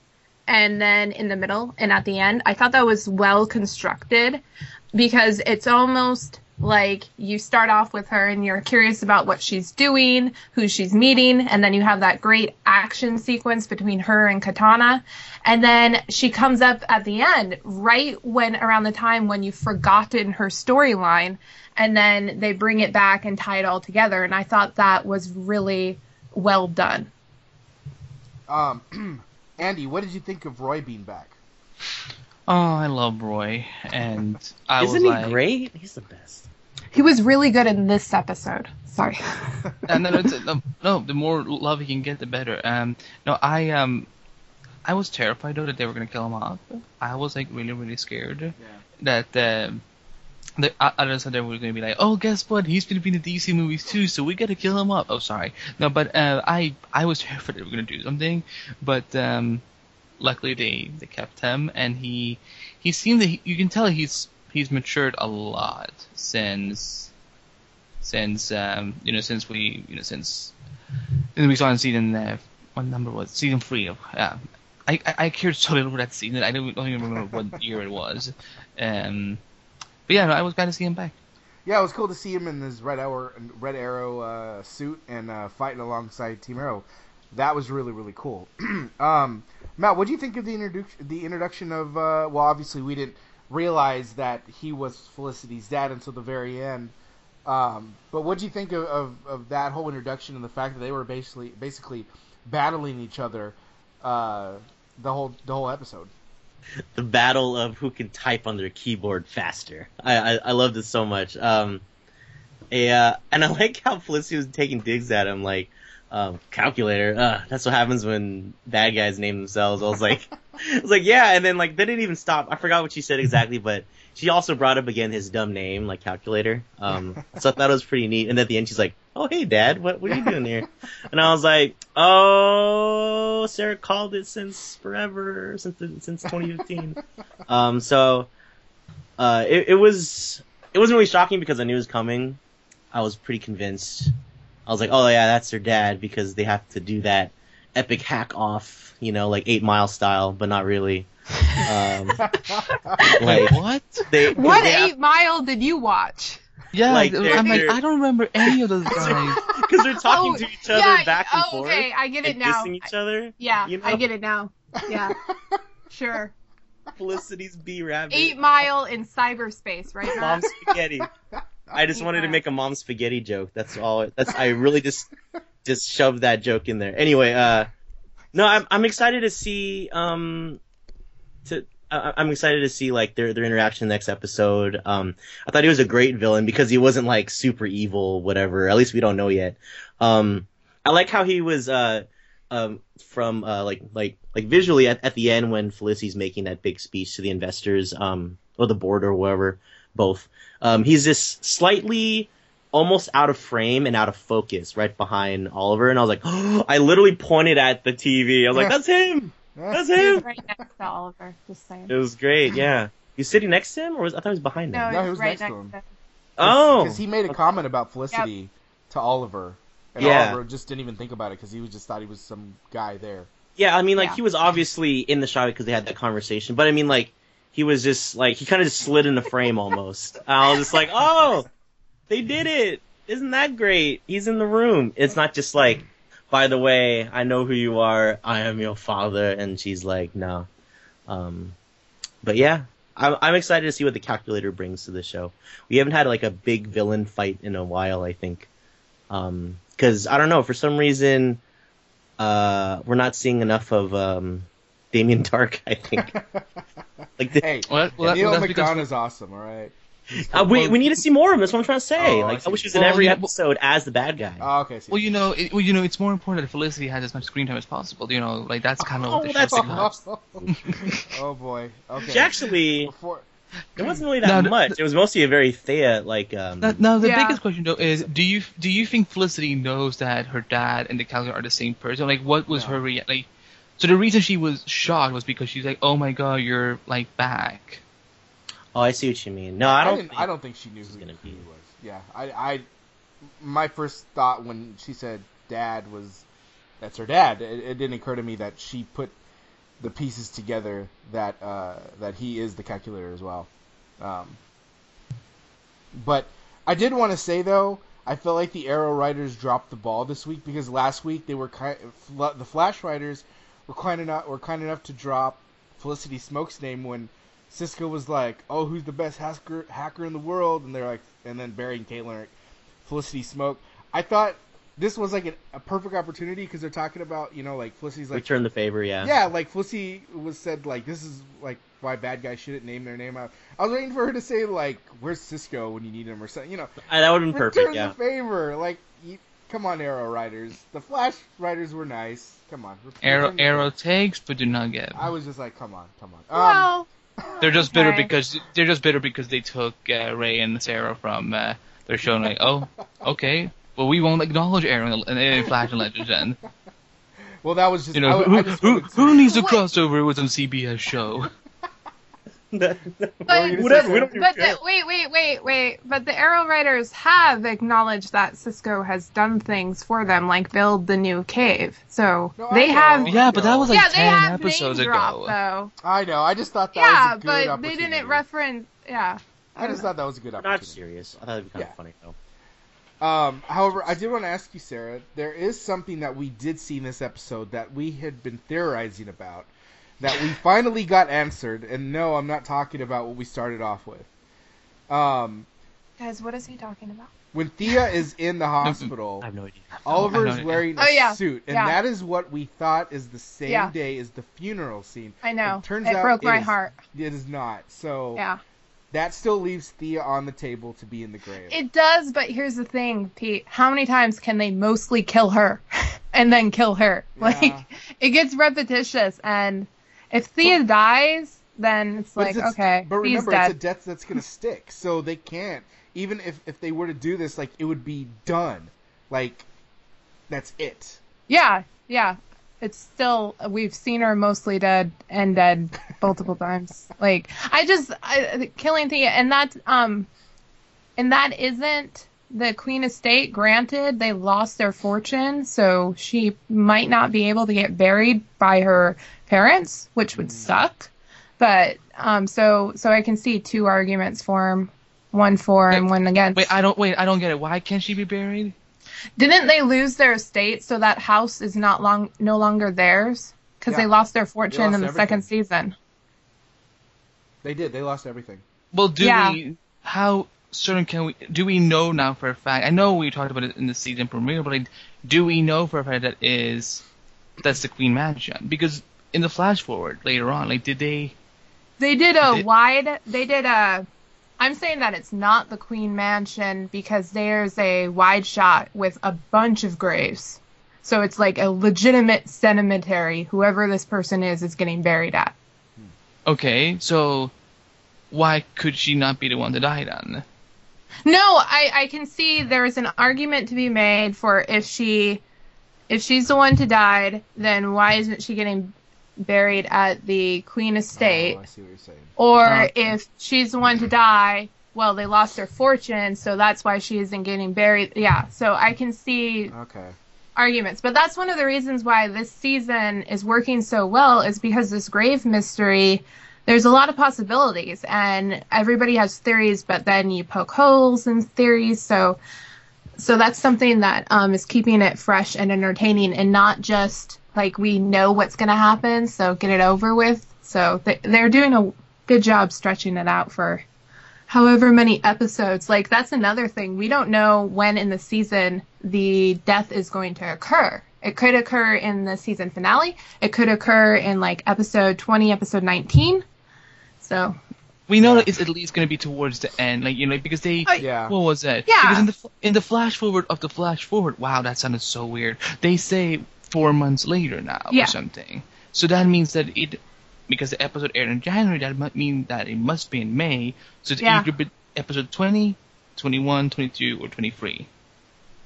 and then in the middle, and at the end. I thought that was well constructed, because it's almost like you start off with her and you're curious about what she's doing, who she's meeting, and then you have that great action sequence between her and Katana. And then she comes up at the end, right when around the time when you've forgotten her storyline, and then they bring it back and tie it all together. And I thought that was really well done. Um, (clears throat) Andy, what did you think of Roy being back? Oh, I love Roy, and I Isn't was he like, great? He's the best. He was really good in this episode. Sorry. (laughs) and then it's, no, no, the more love he can get, the better. Um, no, I um, I was terrified though that they were gonna kill him off. I was like really, really scared that um the, uh, other side we're gonna be like, oh, guess what? He's gonna be in the DC movies too, so we gotta kill him up. Oh, sorry, no, but uh, I I was (laughs) terrified they were gonna do something, but um, luckily they they kept him, and he he seemed that he, you can tell he's he's matured a lot since since um you know since we you know since since we saw in season uh, what number was it? season three of yeah. I, I, I cared so little for that season. I don't, don't even remember what year it was. Um, but yeah, I was glad to see him back. Yeah, it was cool to see him in his Red Arrow, Red Arrow uh, suit and uh, fighting alongside Team Arrow. That was really really cool. (clears throat) um, Matt, what do you think of the introduction the introduction of? Uh, well, obviously we didn't realize that he was Felicity's dad until the very end. Um, but what do you think of, of, of that whole introduction and the fact that they were basically basically battling each other uh, the whole the whole episode? (laughs) the battle of who can type on their keyboard faster. I I, I loved it so much. Um, a, uh, and I like how Felicity was taking digs at him, like um, calculator. Uh, that's what happens when bad guys name themselves. I was like, (laughs) I was like, yeah, and then like they didn't even stop. I forgot what she said exactly, but she also brought up again his dumb name, like calculator. Um, so I thought it was pretty neat. And at the end, she's like, "Oh, hey, Dad, what what are you doing here?" And I was like, "Oh, Sarah called it since forever, since since 2015." um, so uh, it, it was it wasn't really shocking because I knew it was coming. I was pretty convinced. I was like, "Oh yeah, that's their dad," because they have to do that epic hack off, you know, like Eight Mile style, but not really. Um, (laughs) like what? they, What they have- eight mile did you watch? Yeah, Like, I'm they're- like, I don't remember any of those (laughs) guys. (laughs) because they're talking Oh, to each other yeah, back and oh, forth. okay, I get it and now. dissing each other. Yeah, You know? I get it now. Yeah, (laughs) sure. Felicity's B rabbit. Eight mile in cyberspace, right? Mom Matt? spaghetti. I just wanted to make a mom spaghetti joke. That's all. That's I really just just shoved that joke in there. Anyway, uh, no, I'm I'm excited to see um to. I- I'm excited to see like their their interaction next episode. Um, I thought he was a great villain because he wasn't like super evil, whatever. At least we don't know yet. Um, I like how he was uh um from uh like like like visually at, at the end when Felicity's making that big speech to the investors um or the board or whatever both. Um, he's just slightly almost out of frame and out of focus right behind Oliver, and I was like, (gasps) I literally pointed at the TV. I was like, that's him. That's him. Right next to Oliver. Just saying. It was great. Yeah. You sitting next to him, or was I thought he was behind him? No, No, he was right next to him. to him. oh, because he made a comment about Felicity to Oliver, and Yeah. Oliver just didn't even think about it because he was just thought he was some guy there. Yeah, I mean, like Yeah. he was obviously in the shot because they had that conversation, but I mean, like he was just like he kind of just slid in the frame almost. I was just like, oh, they did it! Isn't that great? He's in the room. It's not just like, by the way, I know who you are. I am your father, and she's like, no. Um, but yeah, I'm I'm excited to see what the calculator brings to the show. We haven't had like a big villain fight in a while, I think. Um, because I don't know, for some reason uh, we're not seeing enough of um, Damien Darhk. I think. (laughs) like, the, Hey, Well, well, that- Neal well, that's because- McDonough's awesome. All right. Uh, we we need to see more of him. That's what I'm trying to say. Oh, like, I, see. wish he was in every yeah, episode as the bad guy. Oh, okay. See. Well, you know, it, well, you know, it's more important that Felicity has as much screen time as possible. You know, like that's kind of Oh, what the that's show's enough. about. (laughs) oh boy. Okay. She actually, Before, it wasn't really that No, the- much. It was mostly a very Thea like. Um, Now, now the Yeah. biggest question though is, do you do you think Felicity knows that her dad and the calculator are the same person? Like, what was No. her rea- like? So the reason she was shocked was because she's like, "Oh my god, you're like back." Oh, I see what you mean. No, I don't. didn't, think- I don't think she knew who, gonna who be. he was. Yeah. I, I. My first thought when she said dad was, that's her dad. It, it didn't occur to me that she put the pieces together that uh, that he is the calculator as well. Um, but I did want to say though, I felt like the Arrow writers dropped the ball this week because last week they were kind, the Flash writers were kind enough were kind enough to drop Felicity Smoak's name when Cisco was like, "Oh, who's the best hacker hacker in the world?" and they're like, and then Barry and Caitlin are like, Felicity Smoak. I thought this was like a, a perfect opportunity because they're talking about you know like Felicity's like Return the favor, yeah. yeah, like Felicity was said like this is like why bad guys shouldn't name their name out. I was waiting for her to say like where's Cisco when you need him or something. You know, that would have been perfect, return yeah. the favor. Like, you, come on, Arrow Riders. The Flash Riders were nice. Come on, Arrow arrow takes, but do not get. I was just like, come on, come on. Um, Well, They're just (laughs) bitter Okay. because they're just bitter because they took uh, Ray and Sarah from uh, their show. And like, oh, okay, well we won't acknowledge Arrow in, in Flash and Legends then. Well, that was just You know, I who, just who, who needs a crossover with some CBS show? (laughs) But, Whatever. We don't but the, wait, wait, wait, wait. But the Arrow writers have acknowledged that Cisco has done things for them, like build the new cave. So No, they know. have. Yeah, but that was like yeah, they 10 have episodes name ago. drop though. I know. I just thought that Yeah, was a good but they didn't reference. Yeah. I just thought that was a good Not opportunity. serious. I thought it'd be kind Yeah. of funny though. Um, however, I did want to ask you, Sarah. There is something that we did see in this episode that we had been theorizing about, that we finally got answered. And no, I'm not talking about what we started off with. Um, Guys, what is he talking about? when Thea is in the (laughs) hospital, I have no idea. Oliver is wearing a Oh, yeah. suit, and Yeah. that is what we thought is the same Yeah. day as the funeral scene. I know. It turns it out broke it my is- heart. It is not. So Yeah. that still leaves Thea on the table to be in the grave. It does, but here's the thing, Pete. How many times can they mostly kill her (laughs) and then kill her? Like it gets repetitious and if Thea dies, then it's like, it's- okay, But remember, dead. it's a death that's gonna stick, so they can't. Even if if they were to do this, like it would be done. Like that's it. Yeah, yeah. It's still we've seen her mostly dead and dead multiple (laughs) times. Like I just I, killing Thea and that um and that isn't the Queen Estate. Granted, they lost their fortune, so she might not be able to get buried by her parents, which would suck. But um so so I can see two arguments for him. One for and one against. Wait, I don't wait. I don't get it. Why can't she be buried? Didn't they lose their estate so that house is not long no longer theirs because Yeah. they lost their fortune lost in the everything. second season? They did. They lost everything. Well, do Yeah. we? How certain can we? Do we know now for a fact? I know we talked about it in the season premiere, but like, do we know for a fact that is that's the Queen Mansion? Because in the flash forward later on, like, did they? They did a Did- wide. They did a. I'm saying that it's not the Queen Mansion because there's a wide shot with a bunch of graves. So it's like a legitimate cemetery. Whoever this person is is getting buried at. Okay, so why could she not be the one to die then? No, I, I can see there's an argument to be made for if she if she's the one to died, then why isn't she getting buried at the Queen Estate? Oh, I see what you're saying. Or Oh. if she's the one to die, well, they lost their fortune, so that's why she isn't getting buried. Yeah, so I can see Okay. arguments. But that's one of the reasons why this season is working so well is because this grave mystery, there's a lot of possibilities and everybody has theories, but then you poke holes in theories. So, so that's something that um, is keeping it fresh and entertaining and not just like we know what's going to happen, so get it over with. So they, they're doing a good job stretching it out for however many episodes. Like that's another thing. We don't know when in the season the death is going to occur. It could occur in the season finale. It could occur in like episode 20, episode 19. So, We know that it's at least going to be towards the end, like you know, because they. Oh, Yeah. What was that? Yeah. Because in the in the flash forward of the flash forward, wow, that sounded so weird. They say four months later now Yeah. or something. So that means that it, because the episode aired in January, that might mean that it must be in May. So it's Yeah. either be episode 20, 21, 22, or 23.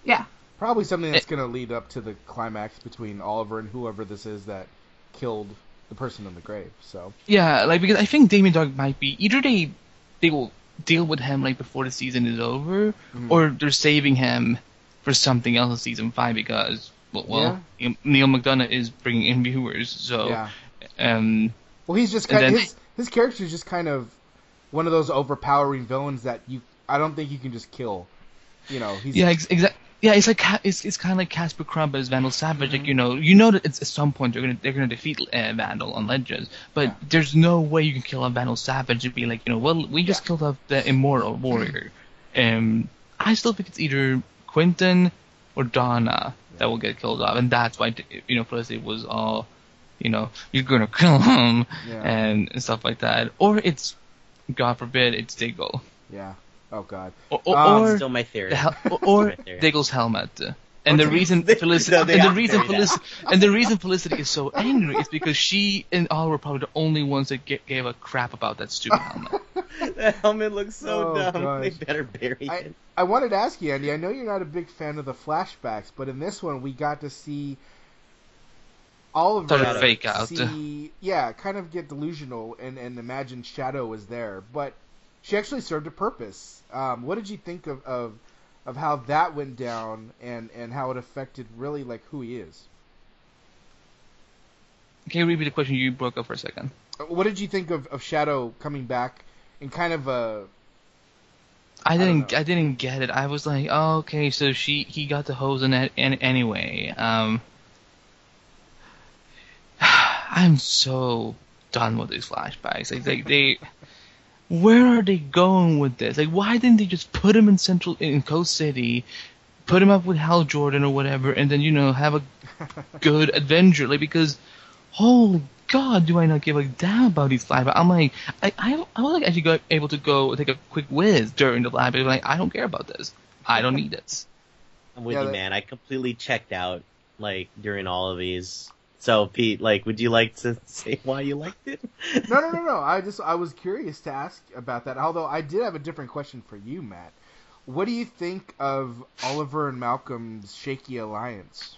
yeah. Probably something that's eh. going to lead up to the climax between Oliver and whoever this is that killed the person in the grave. So Yeah, like because I think Damien Darhk might be either they they will deal with him like before the season is over, Mhm. or they're saving him for something else in season five because well, well Neal McDonough is bringing in viewers, so yeah. um Well, he's just kind then- his his character is just kind of one of those overpowering villains that you I don't think you can just kill. You know, he's yeah ex- exactly. Yeah, it's like it's it's kind of like Casper Crump as Vandal Savage. Like you know, you know that it's, at some point they're gonna they're gonna defeat uh, Vandal on Legends, but Yeah. there's no way you can kill a Vandal Savage and be like, you know, well we just Yeah. killed off the Immortal Warrior. Um, I still think it's either Quentin or Donna that will get killed off, and that's why you know it was all, you know, you're gonna kill him Yeah. and, and stuff like that, or it's, God forbid, it's Diggle, yeah. Oh God. or or, Um, or Still my theory. the hel- or, or Right. Diggle's helmet. And the reason (laughs) Felicity no, and the reason Felicity and the reason Felicity is so angry is because she and Oliver were probably the only ones that get, gave a crap about that stupid helmet. (laughs) that helmet looks so Oh, dumb. They better bury I, it. I wanted to ask you, Andy. I know you're not a big fan of the flashbacks, but in this one, we got to see Oliver Sort of fake out. See, yeah, kind of get delusional and, and imagine Shado was there, but she actually served a purpose. Um, what did you think of, of of how that went down and, and how it affected really like who he is? Can you repeat the question? You broke up for a second. Uh, What did you think of, of Shado coming back and kind of a I didn't. know. I, didn't get it. I was like, oh, okay, so she he got the hose in it and anyway. Um, (sighs) I'm so done with these flashbacks. Like, like they, where are they going with this? Like, why didn't they just put him in Central in Coast City, put him up with Hal Jordan or whatever, and then you know have a (laughs) good adventure? Like because, holy God, do I not give a damn about these flashbacks? I'm like, I I, I was like actually go, able to go take a quick whiz during the flashback. Like I don't care about this. I don't need this. I'm with Yeah, you, man. I completely checked out like during all of these. So, Pete, like, would you like to (laughs) say why you liked it? no, no, no, no. I just I was curious to ask about that. Although I did have a different question for you, Matt. What do you think of Oliver and Malcolm's shaky alliance?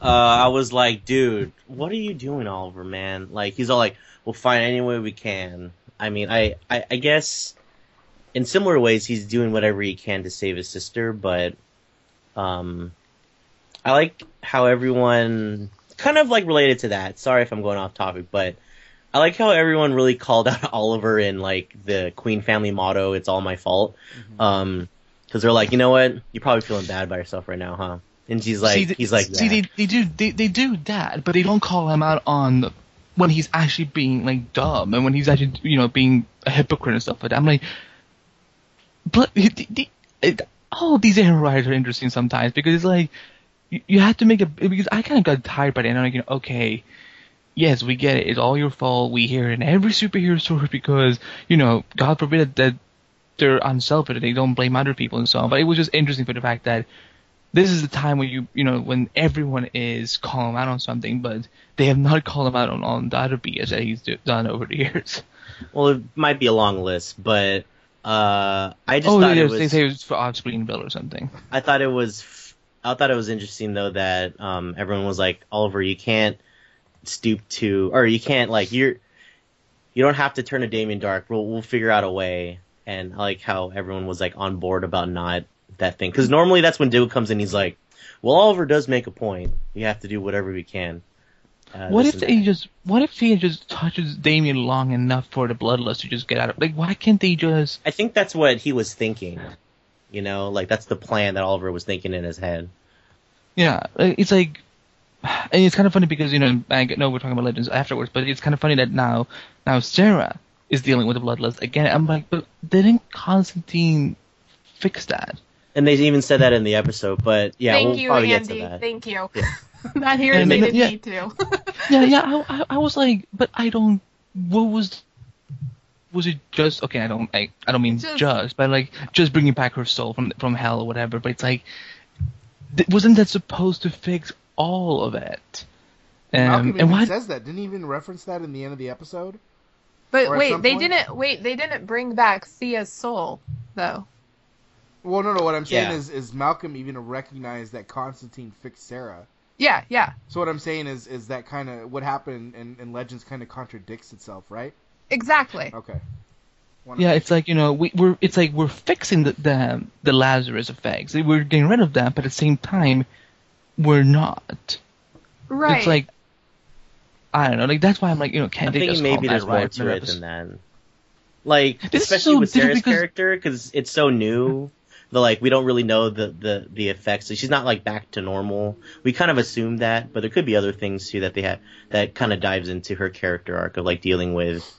Uh, I was like, dude, what are you doing, Oliver, man? Like, he's all like, we'll find any way we can. I mean, I, I, I guess in similar ways, he's doing whatever he can to save his sister, but, um, I like how everyone, kind of like related to that. Sorry if I'm going off topic, but I like how everyone really (laughs) called out Oliver in like the Queen family motto, it's all my fault. Um, cause they're like, you know what? You're probably feeling bad by yourself right now, huh? And she's like, see, he's like, see, yeah. they, they do they, they do that, but they don't call him out on the, when he's actually being like dumb and when he's actually you know being a hypocrite and stuff like that. I'm like, but it, all these Arrow writers are interesting sometimes because it's like you, you have to make a because I kind of got tired by the end. I'm like, you know, okay. Yes, we get it. It's all your fault. We hear it in every superhero (laughs) story because, you know, God forbid that they're unselfish, they don't blame other people and so on. But it was just interesting for the fact that this is the time when you you know when everyone is calling out on something, but they have not called him out on, on the other BS that he's do, done over the years. (laughs) Well, it might be a long list, but uh, I just oh, thought yeah, it they was. say it was for off-screen bill or something. I thought it was. I thought it was interesting though that um, everyone was like, Oliver, you can't stoop to, or you can't like you're. You don't have to turn to Damien Darhk. We'll we'll figure out a way. And I like how everyone was like on board about not that thing because normally that's when Duke comes in. He's like, "Well, Oliver does make a point. You have to do whatever we can." Uh, What if is- they just? What if he just touches Damien long enough for the bloodlust to just get out of? Like, why can't they just? I think that's what he was thinking. You know, like that's the plan that Oliver was thinking in his head. Yeah, it's like, and it's kind of funny because you know I know we're talking about legends afterwards, but it's kind of funny that now now Sarah is dealing with the bloodlust again. I'm like, but didn't Constantine fix that? And they even said that in the episode, but yeah, Thank we'll you, probably Andy. get to that. Thank you. Yeah. (laughs) Not here And to then- yeah. me too. (laughs) yeah, yeah. I, I, I was like, but I don't. What was? Was it just okay? I don't. I, I don't mean Just- just, but like just bringing back her soul from from hell or whatever. But it's like, th- wasn't that supposed to fix all of it? Um, and why? says that. Didn't he even reference that in the end of the episode. But Or wait, they point? didn't. Wait, they didn't bring back Thea's soul though. Well, no, no. What I'm saying Yeah. is, is Malcolm even recognized that Constantine fixed Sarah. Yeah, yeah, So what I'm saying is, is that kind of what happened and, in Legends kind of contradicts itself, right? exactly. Okay. Wanna- Yeah, it's like you know we, we're it's like we're fixing the, the the Lazarus effects. We're getting rid of that, but at the same time, we're not. Right. It's like I don't know. Like that's why I'm like you know can't I'm they thinking just maybe call there's Matt more to it episode- than that. Like, This especially so with Sarah's because- character, because it's so new. (laughs) The like, we don't really know the the the effects. She's not like back to normal. We kind of assume that, but there could be other things too that they have that kind of dives into her character arc of like dealing with,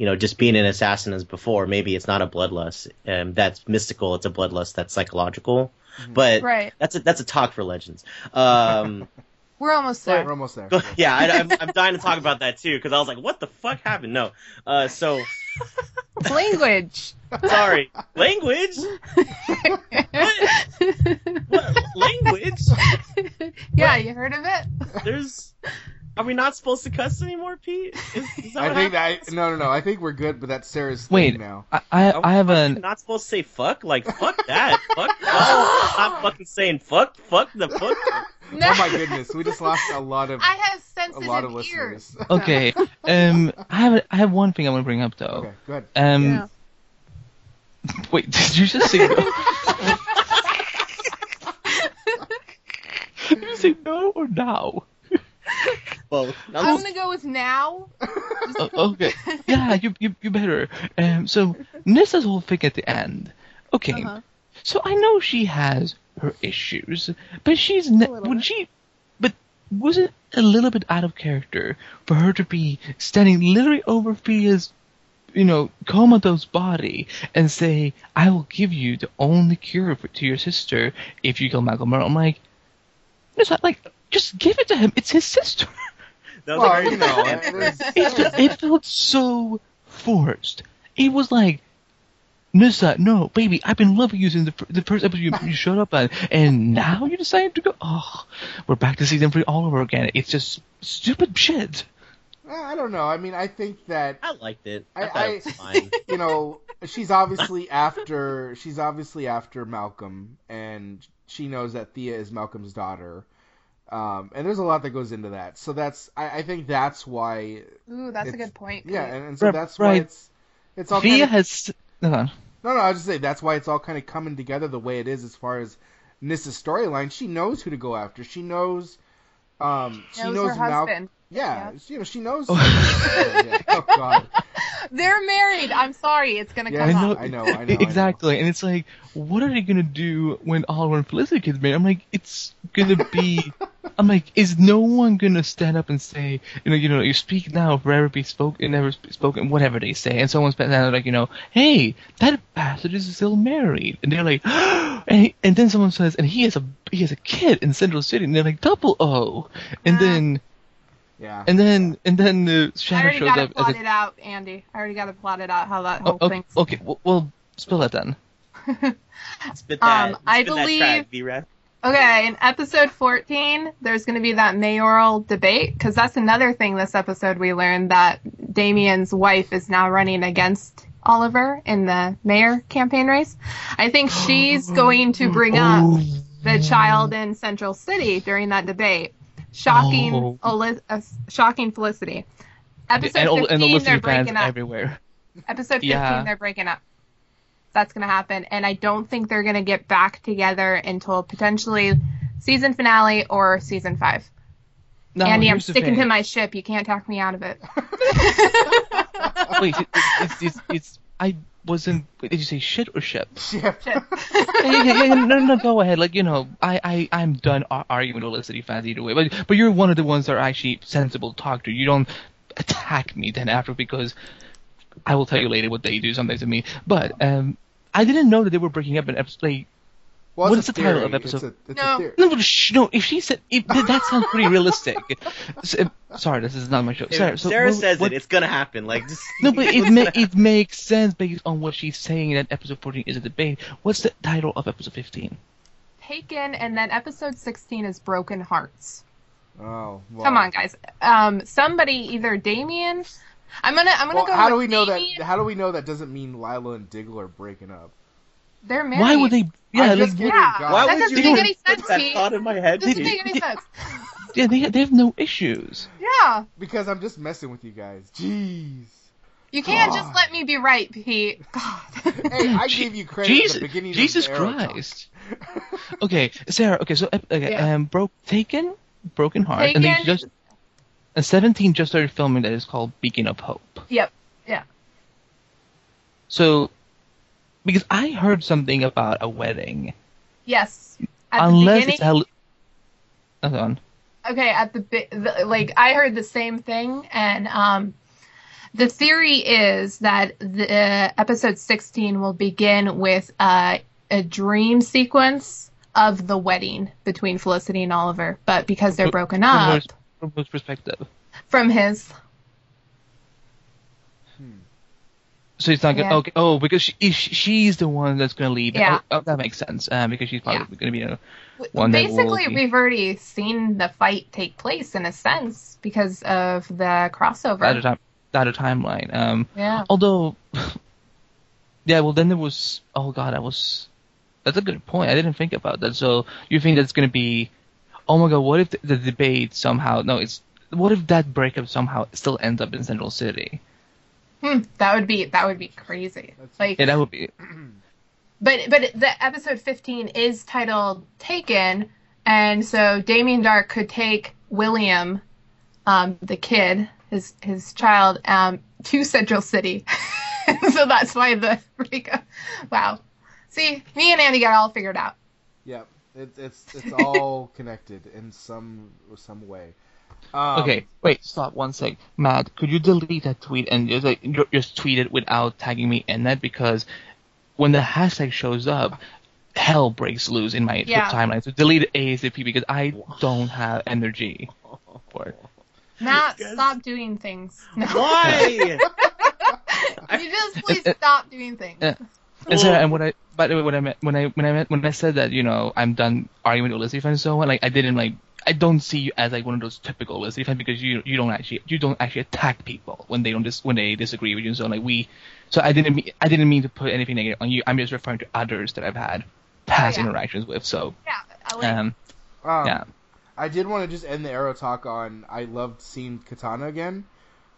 you know, just being an assassin as before. Maybe it's not a bloodlust um, that's mystical. It's a bloodlust that's psychological. But Right. that's a that's a talk for legends. Um, (laughs) We're almost Right, there. we're almost there. (laughs) yeah, I, I'm, I'm dying to talk about that too because I was like, what the fuck happened? No, uh, so (laughs) Language. Sorry, language. What language? yeah, you heard of it? There's. Are we not supposed to cuss anymore, Pete? Is, is that I think happens? that no, no, no. I think we're good, but that's Sarah's thing Wait, now. I I, I have we an not supposed to say fuck? Like fuck that. (laughs) fuck. No, I'm fucking saying fuck. Fuck the fuck. No. (laughs) Oh my goodness, we just lost a lot of I have a sensitive lot of ears. listeners. (laughs) okay. Um, I have I have one thing I want to bring up though. okay, good. Um, Yeah. wait, did you just say no? did you say no or now? Well, I'm gonna go with now. Oh, okay. Yeah, you you you better. Um, so Nyssa's whole thing at the end. Okay. Uh-huh. So I know she has her issues, but she's ne- would bit. she? But wasn't it a little bit out of character for her to be standing literally over Thea's, you know, comatose body and say, "I will give you the only cure for, to your sister if you kill Malcolm Merle." I'm like, it's not like just give it to him. It's his sister. (laughs) That was Well, like you know, very- it, felt, it felt so forced. It was like, Nyssa, no, baby, I've been loving you since the, the first episode you, you showed up on, and now you decided to go. Oh, we're back to season three all over again. It's just stupid shit. Uh, I don't know. I mean, I think that I liked it. I, I- I- it was fine. (laughs) you know, she's obviously after she's obviously after Malcolm, and she knows that Thea is Malcolm's daughter. Um, and there's a lot that goes into that. So that's I, I think that's why Ooh, that's a good point. yeah, and, and so Right, that's why right. it's it's all Thea kind of, has. Hold on. no no I was just say that's why it's all kind of coming together the way it is as far as Nyssa's storyline. She knows who to go after. She knows um she Knows knows her Mal- husband. yeah, you know she knows. (laughs) Oh. yeah. Oh God. (laughs) They're married. I'm sorry. It's gonna Yeah, come I know, up. I know, I know. exactly, and it's like, what are they gonna do when Oliver and Felicity kids married? I'm like, it's gonna be. (laughs) I'm like, is no one gonna stand up and say, you know, you know, you speak now, forever be spoken, never be spoken, whatever they say, and someone's stand up like, you know, hey, that bastard is still married, and they're like, (gasps) and, he, and then someone says, and he has a he has a kid in Central City, and they're like, double O, and Ah. then Yeah. and then and then the I shadow already shows got up it as a plotted out, Andy. I already got it plotted out how that Oh, whole okay, thing's. okay, well, well, spill that then. (laughs) Spit that. Um, I spit that believe- track, Okay, in episode 14, there's going to be that mayoral debate, because that's another thing this episode we learned that Damien's wife is now running against Oliver in the mayor campaign race. I think she's (gasps) going to bring up Oh. the child in Central City during that debate. Shocking, Oh. Oli- uh, shocking Felicity. Episode and, all- 15, and they're Felicity fans breaking up. everywhere. Episode 15, Yeah. they're breaking up. That's going to happen. And I don't think they're going to get back together until potentially season finale or season five. No, Andy, I'm sticking to my ship. You can't talk me out of it. (laughs) Wait, it, it's, it's, it's, I wasn't. Wait, did you say shit or ship? Yeah. Ship. yeah, yeah, yeah, yeah, no, no, go ahead. Like you know, I, I, I'm done arguing with Felicity fans either way. But, but you're one of the ones that are actually sensible to talk to. You don't attack me then after because I will tell you later what they do sometimes to me. But um, I didn't know that they were breaking up in episode. Like, Well, What it's is the title of episode? It's a, it's No. a no, sh- no. If she said, if, that that sounds pretty (laughs) realistic. S- uh, Sorry, this is not my show. If Sarah, so Sarah what- says what- it, it's gonna happen. Like just No, but it ma- (laughs) it makes sense based on what she's saying that episode 14 is a debate. What's the title of episode 15? Taken, and then episode 16 is Broken Hearts. Oh. Well. Come on, guys. Um, somebody, either Damien. I'm gonna, I'm gonna Well, go. how do with we know that? How do we know that doesn't mean Lyla and Diggle are breaking up? They're married. Why would they? Yeah, I'm like. Yeah. Why That would doesn't you make any sense, that Pete. thought in my head? Doesn't make any sense. (laughs) yeah, they they have no issues. Yeah. Because I'm just messing with you guys. Jeez. You can't God. just let me be right, Pete. (laughs) God. Hey, I Je- gave you credit at Jesus, the beginning Jesus of the Arrow talk. Christ. Okay, Sarah. Okay, so uh, okay, Yeah. um, broke taken, broken heart, and they just. And 17 just started filming that is called Beacon of Hope. Yep. Yeah. So, because I heard something about a wedding, Yes. At unless the beginning, it's hell. Hold on. okay, at the, the like I heard the same thing, and um, the theory is that the uh, episode 16 will begin with uh, a dream sequence of the wedding between Felicity and Oliver, but because they're broken up from whose perspective? from his, So it's not gonna. Yeah. Okay. Oh, because she, she's the one that's gonna lead. Yeah. Oh, oh, that makes sense. Uh, because she's probably Yeah. gonna be. A, One that Basically, be- we've already seen the fight take place in a sense because of the crossover. at a time. At a timeline. Um. Yeah. Although. (laughs) Yeah. Well, then there was. Oh God, that was. That's a good point. I didn't think about that. So you think that's gonna be? Oh my God! What if the, the debate somehow? No, it's. What if that breakup somehow still ends up in Central City? Hmm, that would be that would be crazy. Like, Yeah, that would be. (clears throat) but but the episode 15 is titled Taken, and so Damien Darhk could take William, um, the kid, his his child, um, to Central City. (laughs) so that's why the (laughs) breakup. Wow. See, me and Andy got it all figured out. Yep. It's it's it's all connected in some some way. Um, Okay, wait, stop one sec. Matt, could you delete that tweet and just like just tweet it without tagging me in that because when the hashtag shows up, hell breaks loose in my Yeah. timeline. So delete it ASAP because I don't have energy for it. Matt, stop doing things. No. Why? (laughs) (laughs) you just please Uh, stop doing things. uh, And Sarah, and when I, by the way, when I meant, when I, when I meant, when I said that, you know, I'm done arguing with Olicity fans and so on, like, I didn't like, I don't see you as like one of those typical Olicity fans because you, you don't actually, you don't actually attack people when they don't dis, when they disagree with you and so on. Like we, so I didn't mean, I didn't mean to put anything negative on you. I'm just referring to others that I've had past Oh, yeah. interactions with. So, Yeah, I like um, Um, yeah. I did want to just end the arrow talk on. I loved seeing Katana again.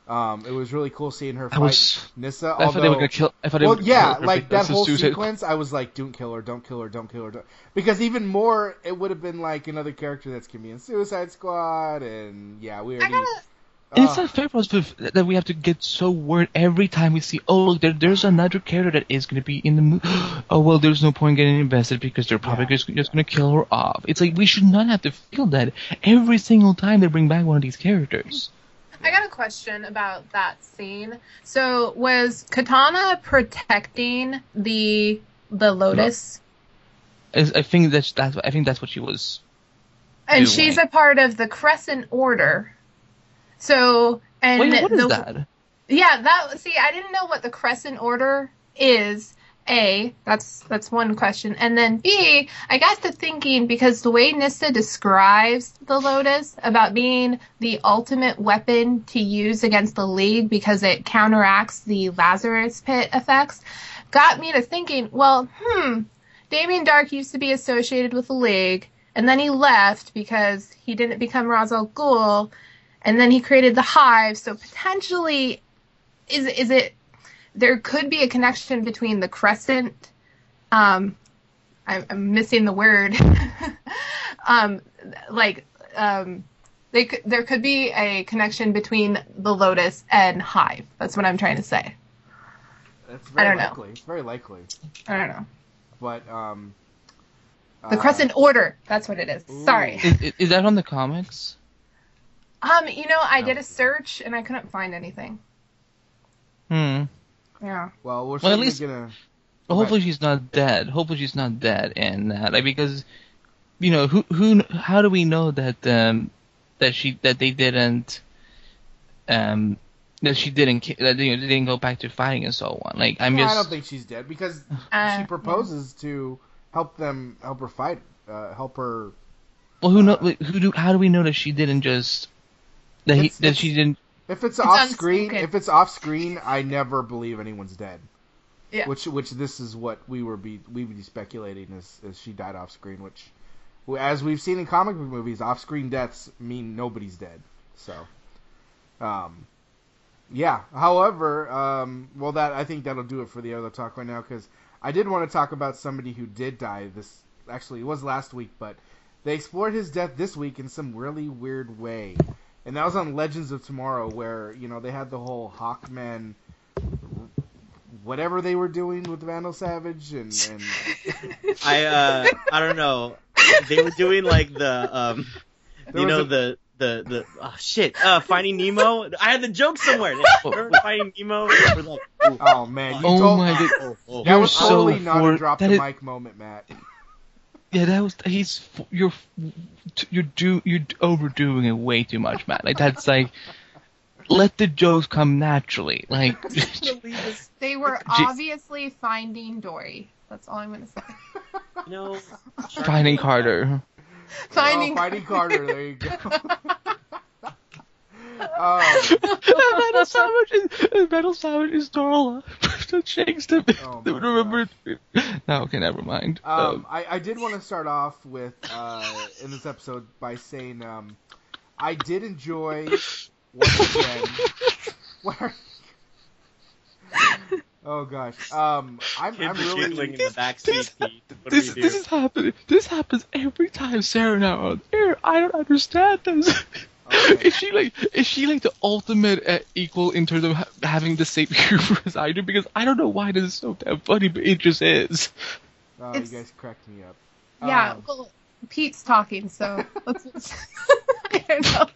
Um, it was really cool seeing her I fight was- Nyssa. I thought although, they were gonna kill. I thought they well, were yeah, kill her like that whole suicide- sequence, I was like, "Don't kill her! Don't kill her! Don't kill her!" Don't... Because even more, it would have been like another character that's gonna be in Suicide Squad, and yeah, we I already. gotta. And it's not fair for us to, that we have to get so worried every time we see, oh, look, there, there's another character that is going to be in the movie. (gasps) Oh, well, there's no point getting invested because they're probably Yeah. just, just going to kill her off. It's like we should not have to feel that every single time they bring back one of these characters. I got a question about that scene. So was Katana protecting the the Lotus? I think that's, that's I think that's what she was. And doing. she's a part of the Crescent Order. So and Wait, what is the, that? Yeah, that see, I didn't know what the Crescent Order is. A, that's that's one question, and then B, I got to thinking because the way Nyssa describes the Lotus about being the ultimate weapon to use against the League because it counteracts the Lazarus Pit effects, got me to thinking. Well, hmm, Damien Darhk used to be associated with the League, and then he left because he didn't become Ra's al Ghul, and then he created the Hive. So potentially, is is it there could be a connection between the Crescent? Um, I'm, I'm missing the word. (laughs) um, like um, they could, there could be a connection between the Lotus and Hive. That's what I'm trying to say. It's very I don't know. likely. It's very likely. I don't know. But um, The uh, Crescent Order. That's what it is. Sorry. Is, is- is that on the comics? Um, you know, I did a search and I couldn't find anything. Hmm. Yeah. Well, we're Well, at least- gonna. Well, hopefully she's not dead. Hopefully she's not dead, and that like because, you know, who who how do we know that um that she that they didn't um that she didn't that you know, they didn't go back to fighting and so on. Like I'm Yeah, just I don't think she's dead because Uh, she proposes to help them, help her fight, uh, help her. well who know who do how do we know that she didn't just that he that she didn't If it's, It's off screen, unspoken. if it's off screen, I never believe anyone's dead. Yeah. Which, which this is what we were be we would be speculating is, is she died off screen, which, as we've seen in comic book movies, off screen deaths mean nobody's dead. So, um, yeah. However, um, well, that I think that'll do it for the other talk right now because I did want to talk about somebody who did die. This actually it was last week, but they explored his death this week in some really weird way, and that was on Legends of Tomorrow, where you know they had the whole Hawkman. Whatever they were doing with Vandal Savage and, and (laughs) I uh I don't know. They were doing like the um There you know a- the the the oh shit uh Finding Nemo. I had the joke somewhere. (laughs) Remember Finding Nemo? Like, oh man, you Oh told my god. oh, oh. That You're was so totally not for- a drop that the is- mic moment, Matt. Yeah, that was he's you're you're do you're overdoing it way too much, Matt. Like that's like let the jokes come naturally. Like (laughs) They They were (laughs) Jeez. obviously finding Dory. That's all I'm gonna say. No, (laughs) know, Finding Carter. Finding. oh, finding Carter. There you go. (laughs) um, Vandal Savage is Vandal Savage is Darla. that shakes to me. Oh (laughs) my Remember? No, okay, never mind. Um, I, I did want to start off with uh, in this episode by saying um, I did enjoy once again. (laughs) Where, oh gosh, um, I'm, I'm kids are giggling really in the backseat. Pete. This, this is happening. This happens every time Sarah and I are on air. I don't understand this. Okay. (laughs) Is she like is she like the ultimate uh, equal in terms of ha- having the same humor as I do? Because I don't know why this is so damn funny, but it just is. oh, It's- you guys cracked me up. Yeah. Um, Well, Pete's talking, so (laughs) let's. (laughs) I don't know.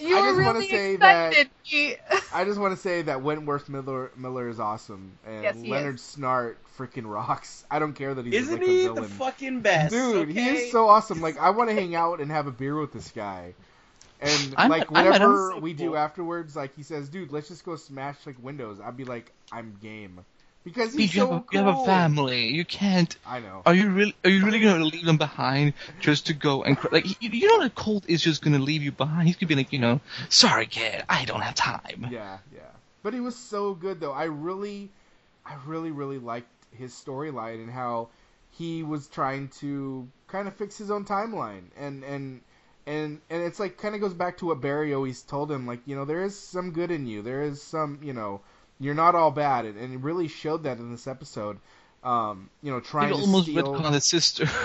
You I were just wanna really say that- excited, Pete. I just want to say that Wentworth Miller Miller is awesome, and Yes, Leonard is. Snart freaking rocks. I don't care that he's Isn't like he a the fucking best? Dude, he is so awesome. Like I want to hang out and have a beer with this guy. And I'm- like whatever we do afterwards, like he says, dude, let's just go smash like windows. I'd be like, I'm game, because he's you, so have a, you have a family. You can't. I know. Are you really? Are you really gonna leave them behind just to go and cr- like? You, you know that Cold is just gonna leave you behind. He's gonna be like, you know, sorry, kid, I don't have time. Yeah, yeah. But he was so good though. I really, I really, really liked his storyline and how he was trying to kind of fix his own timeline and and and and it's like kind of goes back to what Barry always told him. Like you know, there is some good in you. There is some you know, you're not all bad, and, and it really showed that in this episode. Um, you know, trying to almost steal. retconned his sister. (laughs)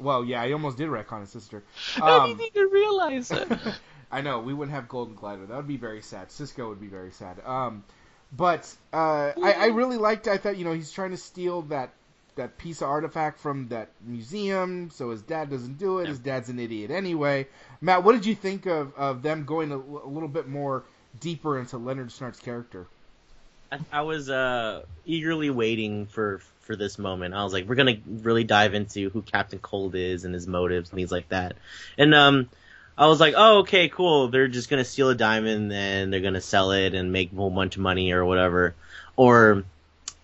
Well, yeah, he almost did retcon his sister. (laughs) I Um, didn't even realize it. (laughs) I know we wouldn't have Golden Glider. That would be very sad. Cisco would be very sad. Um, but uh, I, I really liked. I thought you know he's trying to steal that that piece of artifact from that museum, so his dad doesn't do it. His dad's an idiot anyway. Matt, what did you think of of them going a, l- a little bit more deeper into Leonard Snart's character? I, I was uh, eagerly waiting for for this moment. I was like, we're gonna really dive into who Captain Cold is and his motives and things like that. And um, I was like, oh, okay, cool. They're just gonna steal a diamond and they're gonna sell it and make a whole bunch of money or whatever, or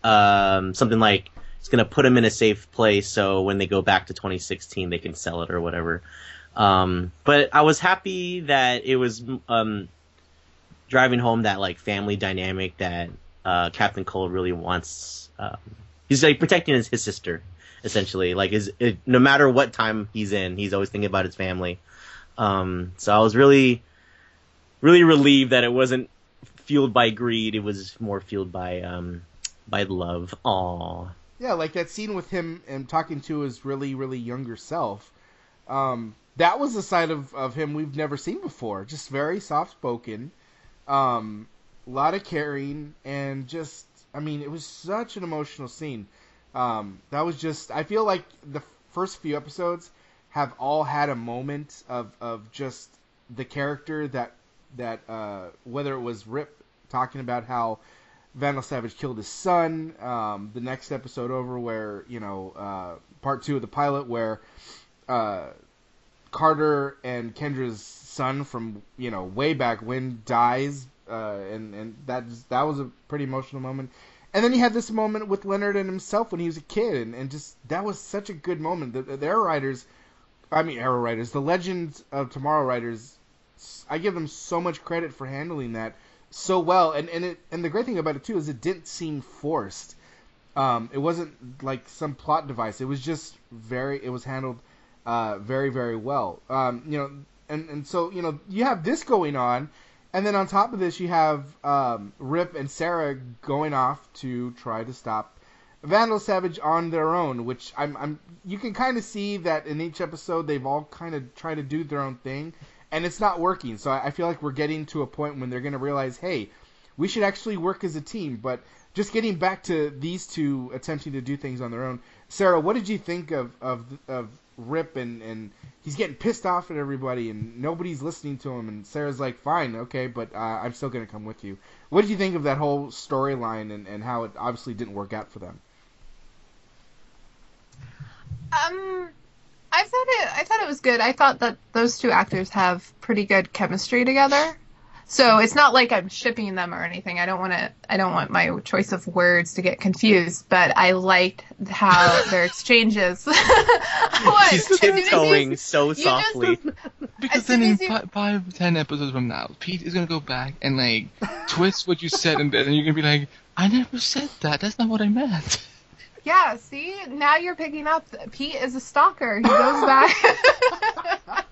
um, something like it's gonna put them in a safe place so when they go back to 2016 they can sell it or whatever. Um, but I was happy that it was um, driving home that like family dynamic that uh, Captain Cold really wants. Um, he's like protecting his, his sister, essentially. Like, is no matter what time he's in, he's always thinking about his family. Um, so I was really, really relieved that it wasn't fueled by greed. It was more fueled by um, by love. Aww. Yeah, like that scene with him and talking to his really, really younger self. Um, that was a side of, of him we've never seen before. Just very soft spoken, um, a lot of caring, and just, I mean, it was such an emotional scene. Um, that was just, I feel like the first few episodes have all had a moment of, of just the character that, that, uh, whether it was Rip talking about how Vandal Savage killed his son. Um, the next episode over, where you know, uh, part two of the pilot, where uh, Carter and Kendra's son from you know way back when dies, uh, and and that that was a pretty emotional moment. And then you had this moment with Leonard and himself when he was a kid, and, and just that was such a good moment. The, the Arrow I mean Arrow writers, the Legends of Tomorrow writers, I give them so much credit for handling that so well. And and it and the great thing about it too is it didn't seem forced. Um, it wasn't like some plot device. It was just very. It was handled uh, very very well. Um, you know, and and so you know you have this going on, and then on top of this you have um, Rip and Sarah going off to try to stop Vandal Savage on their own. Which I'm I'm you can kind of see that in each episode they've all kind of tried to do their own thing, and it's not working. So I, I feel like we're getting to a point when they're going to realize, hey, we should actually work as a team. But just getting back to these two attempting to do things on their own. Sarah, what did you think of of of Rip and and he's getting pissed off at everybody and nobody's listening to him and Sarah's like, fine, okay, but uh, I'm still gonna come with you. What did you think of that whole storyline and and how it obviously didn't work out for them? Um, I thought it. I thought it was good. I thought that those two actors have pretty good chemistry together. So it's not like I'm shipping them or anything. I don't want to. I don't want my choice of words to get confused. But I liked how (laughs) their exchanges. what? (laughs) She's (laughs) As soon as you- tiptoeing so just- softly. Because then in you- fi- five, ten episodes from now, Pete is gonna go back and like twist what you said, and then you're gonna be like, "I never said that. That's not what I meant." Yeah, see, now you're picking up. Pete is a stalker. He goes (laughs) back (laughs)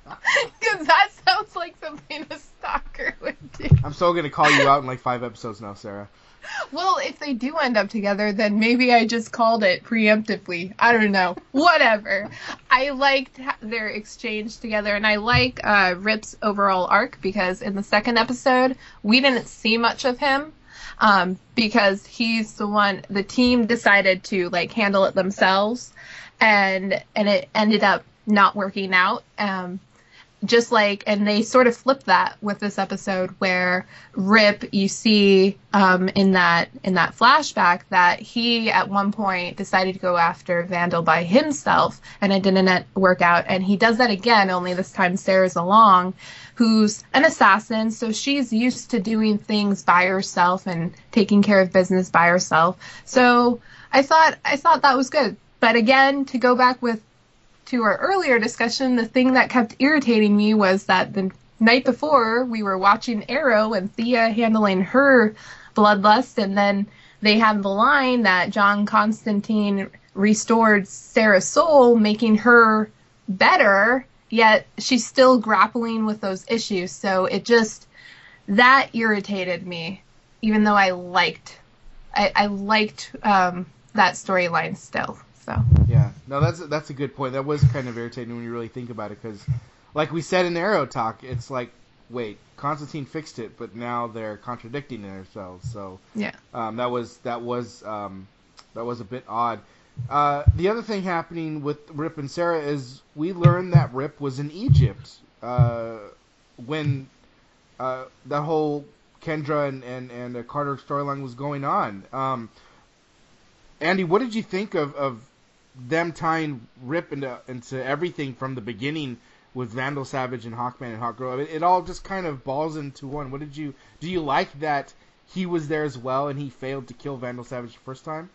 because that sounds like something a stalker would do. I'm so gonna call you out in like five episodes now, Sarah. Well, if they do end up together, then maybe I just called it preemptively. I don't know. Whatever. I liked their exchange together, and I like uh, Rip's overall arc because in the second episode, we didn't see much of him um, because he's the one. The team decided to like handle it themselves, and and it ended up not working out. Um, just like and they sort of flip that with this episode where rip you see um, in that in that flashback that he at one point decided to go after vandal by himself and it didn't work out and he does that again only this time sarah's along who's an assassin so she's used to doing things by herself and taking care of business by herself. So i thought i thought that was good. But again to go back with to our earlier discussion, the thing that kept irritating me was that the night before we were watching Arrow and Thea handling her bloodlust, and then they had the line that John Constantine restored Sarah's soul, making her better, yet she's still grappling with those issues. So it just that irritated me, even though I liked I, I liked um, that storyline still. So no, that's that's a good point. That was kind of irritating when you really think about it, because, like we said in the Arrow Talk, it's like, wait, Constantine fixed it, but now they're contradicting themselves. So yeah. um, that was that was um, that was a bit odd. Uh, the other thing happening with Rip and Sarah is we learned that Rip was in Egypt uh, when uh, the whole Kendra and and, and Carter storyline was going on. Um, Andy, what did you think of, of them tying Rip into into everything from the beginning with Vandal Savage and Hawkman and Hawkgirl? I mean, it all just kind of balls into one. What did you do? You like that he was there as well and he failed to kill Vandal Savage the first time?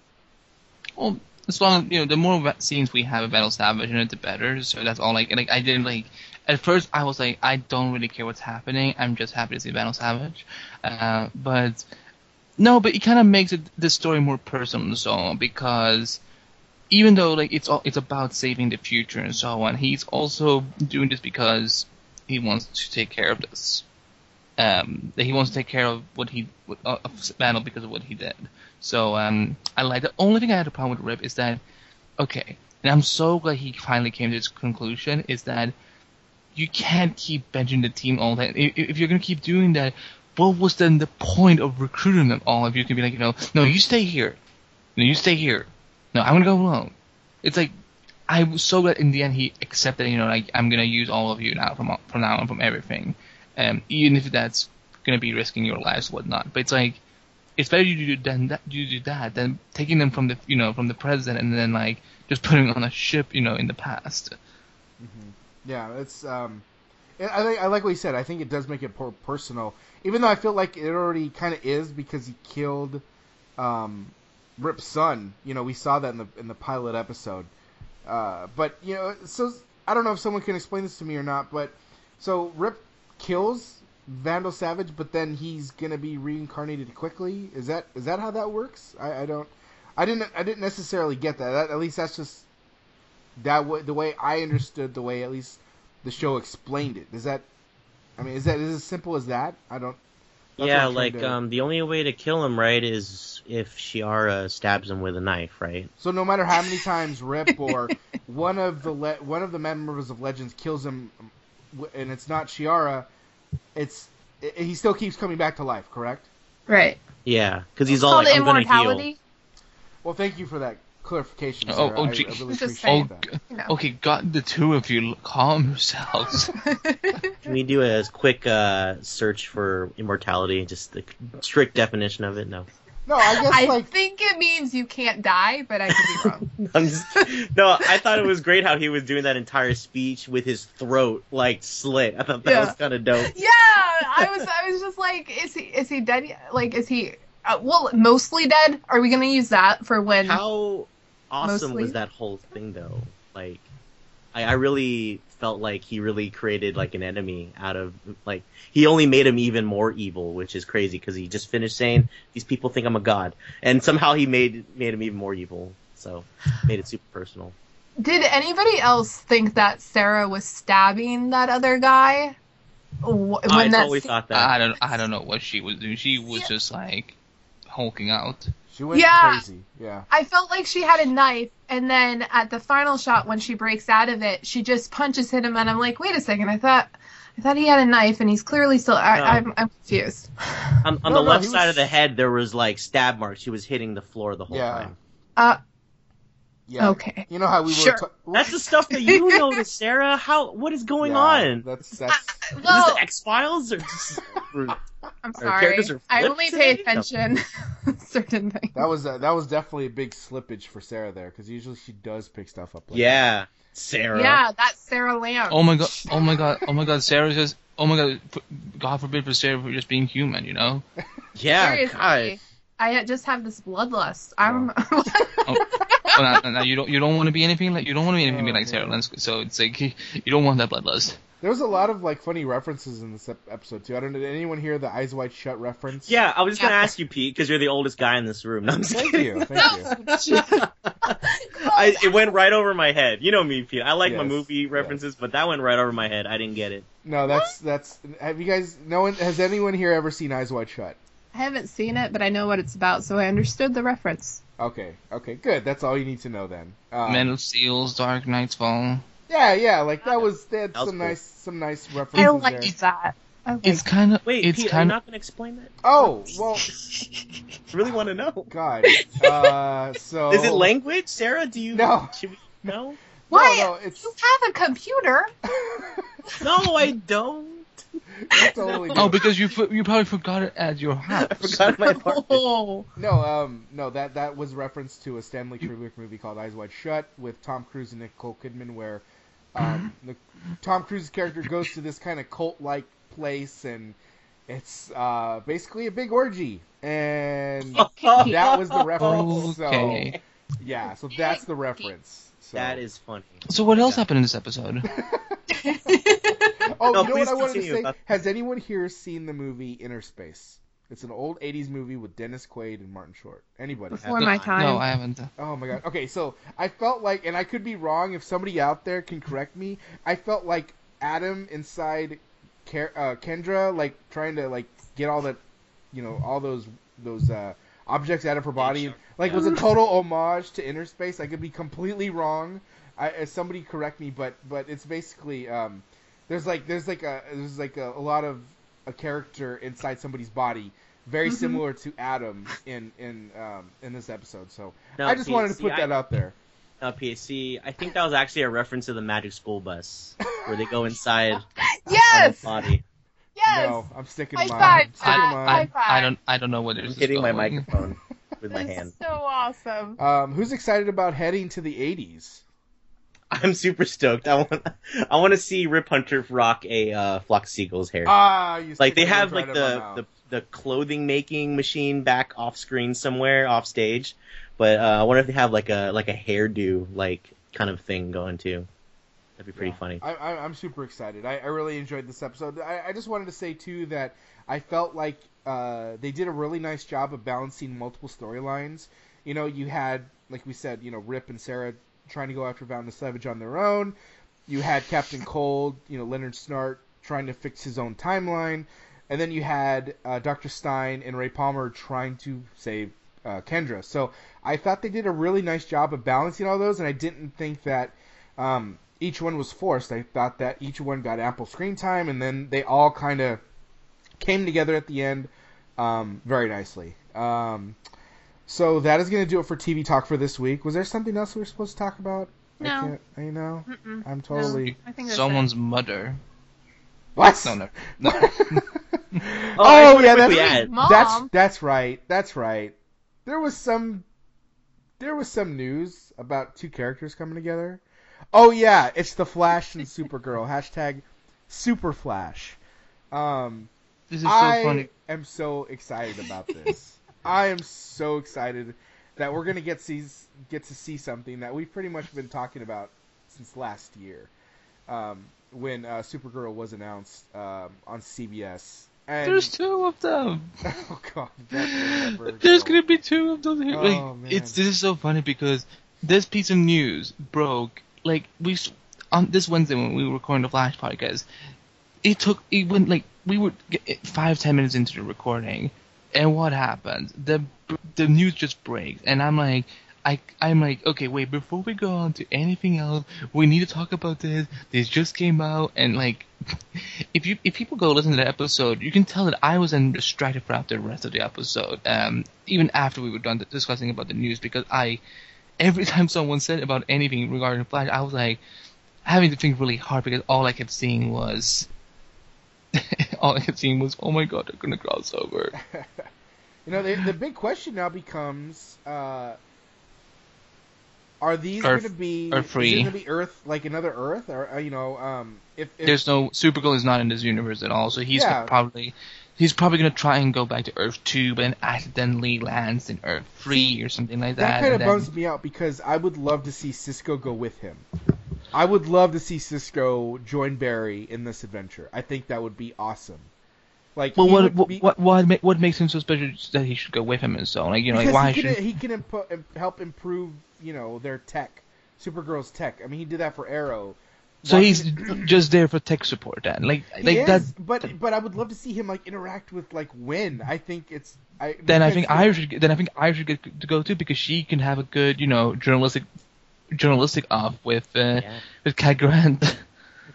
Well, as long you know, the more scenes we have of Vandal Savage, you know, the better. So that's all. Like, like I didn't like. At first, I was like, I don't really care what's happening. I'm just happy to see Vandal Savage. Uh, but no, but it kind of makes it the story more personal so because even though like it's all it's about saving the future and so on, he's also doing this because he wants to take care of this. Um, that he wants to take care of what he uh, of because of what he did. So um, I like the only thing I had a problem with Rip is that okay, and I'm so glad he finally came to this conclusion is that you can't keep benching the team all that. If, if you're gonna keep doing that, what was then the point of recruiting them all? If you can be like, you know, no, you stay here, no, you stay here, no, I'm gonna go alone. It's like I was so glad in the end he accepted, you know, like I'm gonna use all of you now from from now on from everything, um, even if that's gonna be risking your lives, whatnot. But it's like it's better you do than that you do that than taking them from the you know from the present and then like just putting on a ship you know in the past. Yeah, it's um, I I like what you said. I think it does make it more personal, even though I feel like it already kind of is because he killed um, Rip's son. You know, we saw that in the in the pilot episode. Uh, but you know, so I don't know if someone can explain this to me or not. But so Rip kills Vandal Savage, but then he's gonna be reincarnated quickly. Is that is that how that works? I, I don't. I didn't. I didn't necessarily get that. that at least that's just that w- the way I understood the way at least the show explained it. Is that? I mean, is that is as simple as that? I don't. That's yeah, like um, the only way to kill him, right, is if Chay-Ara stabs him with a knife, right? So no matter how many (laughs) times Rip or one of the le- one of the members of Legends kills him, and it's not Chay-Ara, it's i he still keeps coming back to life. Correct? Right. Yeah, because he's It's all like, "I'm gonna heal." immortality. Well, thank you for that clarification. Oh, Sarah. oh, I, gee. I really appreciate Oh, that. g- You know. okay, got the two of you calm yourselves. (laughs) Can we do a quick uh, search for immortality? Just the strict definition of it? No. No, I guess I like think it means you can't die, but I could be wrong. (laughs) Just, no, I thought it was great how he was doing that entire speech with his throat like slit. I thought that Yeah. was kind of dope. yeah, I was I was just like, is he is he dead? yet? Like, is he? Uh, well, mostly dead. Are we gonna use that for when? How awesome Mostly. was that whole thing though? Like, I, I really felt like he really created like an enemy out of like he only made him even more evil, which is crazy because he just finished saying these people think I'm a god, and somehow he made made him even more evil. So made it super personal. Did anybody else think that Sarah was stabbing that other guy? When I that totally se- thought that. I don't I don't know what she was doing. She was just like hulking out. She went Yeah. crazy. Yeah. I felt like she had a knife, and then at the final shot, when she breaks out of it, she just punches him, and I'm like, wait a second, I thought, I thought he had a knife, and he's clearly still. I, No. I'm, I'm confused. on on No, the no, left he side was- of the head, there was like stab marks. She was hitting the floor the whole Yeah. time. Uh, Yeah. okay. You know how we Sure. were. Ta- That's the stuff that you (laughs) noticed, Sarah. How? What is going Yeah, on? That's that's. Is Well, X Files or just? or- (laughs) I'm sorry. I only today? pay attention (laughs) to certain things. That was uh, that was definitely a big slippage for Sarah there because usually she does pick stuff up. Like yeah, Sarah. Yeah, that's Sarah Lamb. Oh my god! Oh my god! Oh my god! Sarah just. Oh my god! God forbid for Sarah for just being human. You know. yeah. Seriously. God. I just have this bloodlust. I'm. Oh, now, now you don't. You don't want to be anything like. You don't want to be anything Oh, like Sarah man. Lynn. So it's like you don't want that bloodlust. There was a lot of like funny references in this ep- episode too. I don't know. Did anyone hear the Eyes Wide Shut reference? Yeah, I was just gonna ask you, Pete, because you're the oldest guy in this room. No, I'm just Thank kidding. you. Thank you. (laughs) I, it went right over my head. You know me, Pete. I like my Yes, movie yes. references, but that went right over my head. I didn't get it. No, that's that's. Have you guys? No one has anyone here ever seen Eyes Wide Shut? I haven't seen it, but I know what it's about, so I understood the reference. Okay. Okay. Good. That's all you need to know then. Um, Men of Steel's Dark Knight's Fall. Yeah. Yeah. Like that was. They had That was some cool. nice some nice references I like there. that. Okay. It's kind of. Wait, it's Pete, are you not gonna explain that? Oh (laughs) well. I really want to know. God. (laughs) Uh. So. Is it language, Sarah? Do you? No. Should we know? Why? No, no, it's You have a computer. (laughs) No, I don't. It's totally. (laughs) Oh, because you you probably forgot it at your (laughs) house. I forgot my (laughs) apartment. Oh. No, um, no, that that was reference to a Stanley Kubrick movie called Eyes Wide Shut with Tom Cruise and Nicole Kidman, where um, the, Tom Cruise's character goes to this kind of cult-like place, and it's uh, basically a big orgy, and that was the reference. Okay. So yeah, so that's the reference. So. That is funny. So what else happened in this episode? (laughs) Oh, No, you know please what I wanted to say? Has anyone here seen the movie Innerspace? It's an old '80s movie with Dennis Quaid and Martin Short. Anybody? Before my time. No, I haven't. Oh my god. Okay, so I felt like, and I could be wrong. If somebody out there can correct me, I felt like Adam inside Ke- uh, Kendra, like trying to like get all that, you know, all those those uh, objects out of her body. Like was a total homage to Innerspace. I could be completely wrong. I, uh, somebody correct me, but but it's basically um, there's like there's like a there's like a, a lot of a character inside somebody's body. Very similar to Adam in in um, in this episode, so No, I just Pete, wanted to put I- that out there. Uh, PSC. I think that was actually a reference to the Magic School Bus, where they go (laughs) inside Yes. body. Yes. No, I'm sticking High to mine. five, I'm sticking to mine. High I, five. I don't I don't know what it I'm is. hitting my microphone (laughs) with my hand. so awesome. Um, who's excited about heading to the 80s? (laughs) I'm super stoked. I want I want to see Rip Hunter rock a uh, flock of seagulls hair. Ah, you like they have like right in my the, the the clothing making machine back off screen somewhere off stage, but uh, I wonder if they have like a like a hairdo like kind of thing going too. That'd be pretty Yeah. funny. I, I, I'm super excited. I, I really enjoyed this episode. I, I just wanted to say too that I felt like uh, they did a really nice job of balancing multiple storylines. You know, you had like we said, you know, Rip and Sarah trying to go after Val Savage on their own. You had Captain Cold, you know, Leonard Snart trying to fix his own timeline, and then you had uh, Doctor Stein and Ray Palmer trying to save uh, Kendra. So I thought they did a really nice job of balancing all those, and I didn't think that um, each one was forced. I thought that each one got ample screen time, and then they all kind of came together at the end um, very nicely. Um, so that is going to do it for TV talk for this week. Was there something else we were supposed to talk about? I No. can't. I know. Mm-mm. I'm totally. I think that's Someone's mother. What? No, no, (laughs) no. Oh, (laughs) oh yeah, wanna that's Mom. that's that's right. That's right. There was some there was some news about two characters coming together. Oh yeah, it's the Flash and Supergirl. (laughs) Hashtag Super Flash. Um, This is so funny I funny. am so excited about this. I am so excited that we're gonna get see get to see something that we've pretty much been talking about since last year, um, when uh, Supergirl was announced um, on CBS. And There's two of them. (laughs) oh god, that will never There's go. gonna be two of them. Here. Oh, like, man. it's this is so funny because this piece of news broke like we on this Wednesday when we were recording the Flash podcast. It took it went like we were g- five ten minutes into the recording, and what happened? The the news just breaks, and I'm like. I, I'm like, okay, wait, before we go on to anything else, we need to talk about this. This just came out, and like, (laughs) if you if people go listen to the episode, you can tell that I was then distracted throughout the rest of the episode. Um, even after we were done discussing about the news, because I, every (laughs) time someone said about anything regarding Flash, I was like having to think really hard because all I kept seeing was, (laughs) all I kept seeing was, oh my god, they're gonna cross over. (laughs) You know, the, the big question now becomes: uh, Are these Earth- to be Earth three. to be Earth like another Earth, or uh, you know, um, if, if There's no Supergirl is not in this universe at all, so he's Yeah. probably. He's probably gonna try and go back to Earth two, but then accidentally lands in Earth three or something like that. that kind of then- bums me out because I would love to see Cisco go with him. I would love to see Cisco join Barry in this adventure. I think that would be awesome. Like, Well, what what be- what what, what makes him so special that he should go with him and so on? Like you know, like why he should can, he can impo- help improve, you know, their tech, Supergirl's tech. I mean, he did that for Arrow. so Why- he's just there for tech support then? Like He like is, that. but but I would love to see him like interact with like Winn. I think it's I. Then I think I should then I think I should get to go too because she can have a good you know journalistic journalistic off with uh, Yeah. with Cat Grant. (laughs)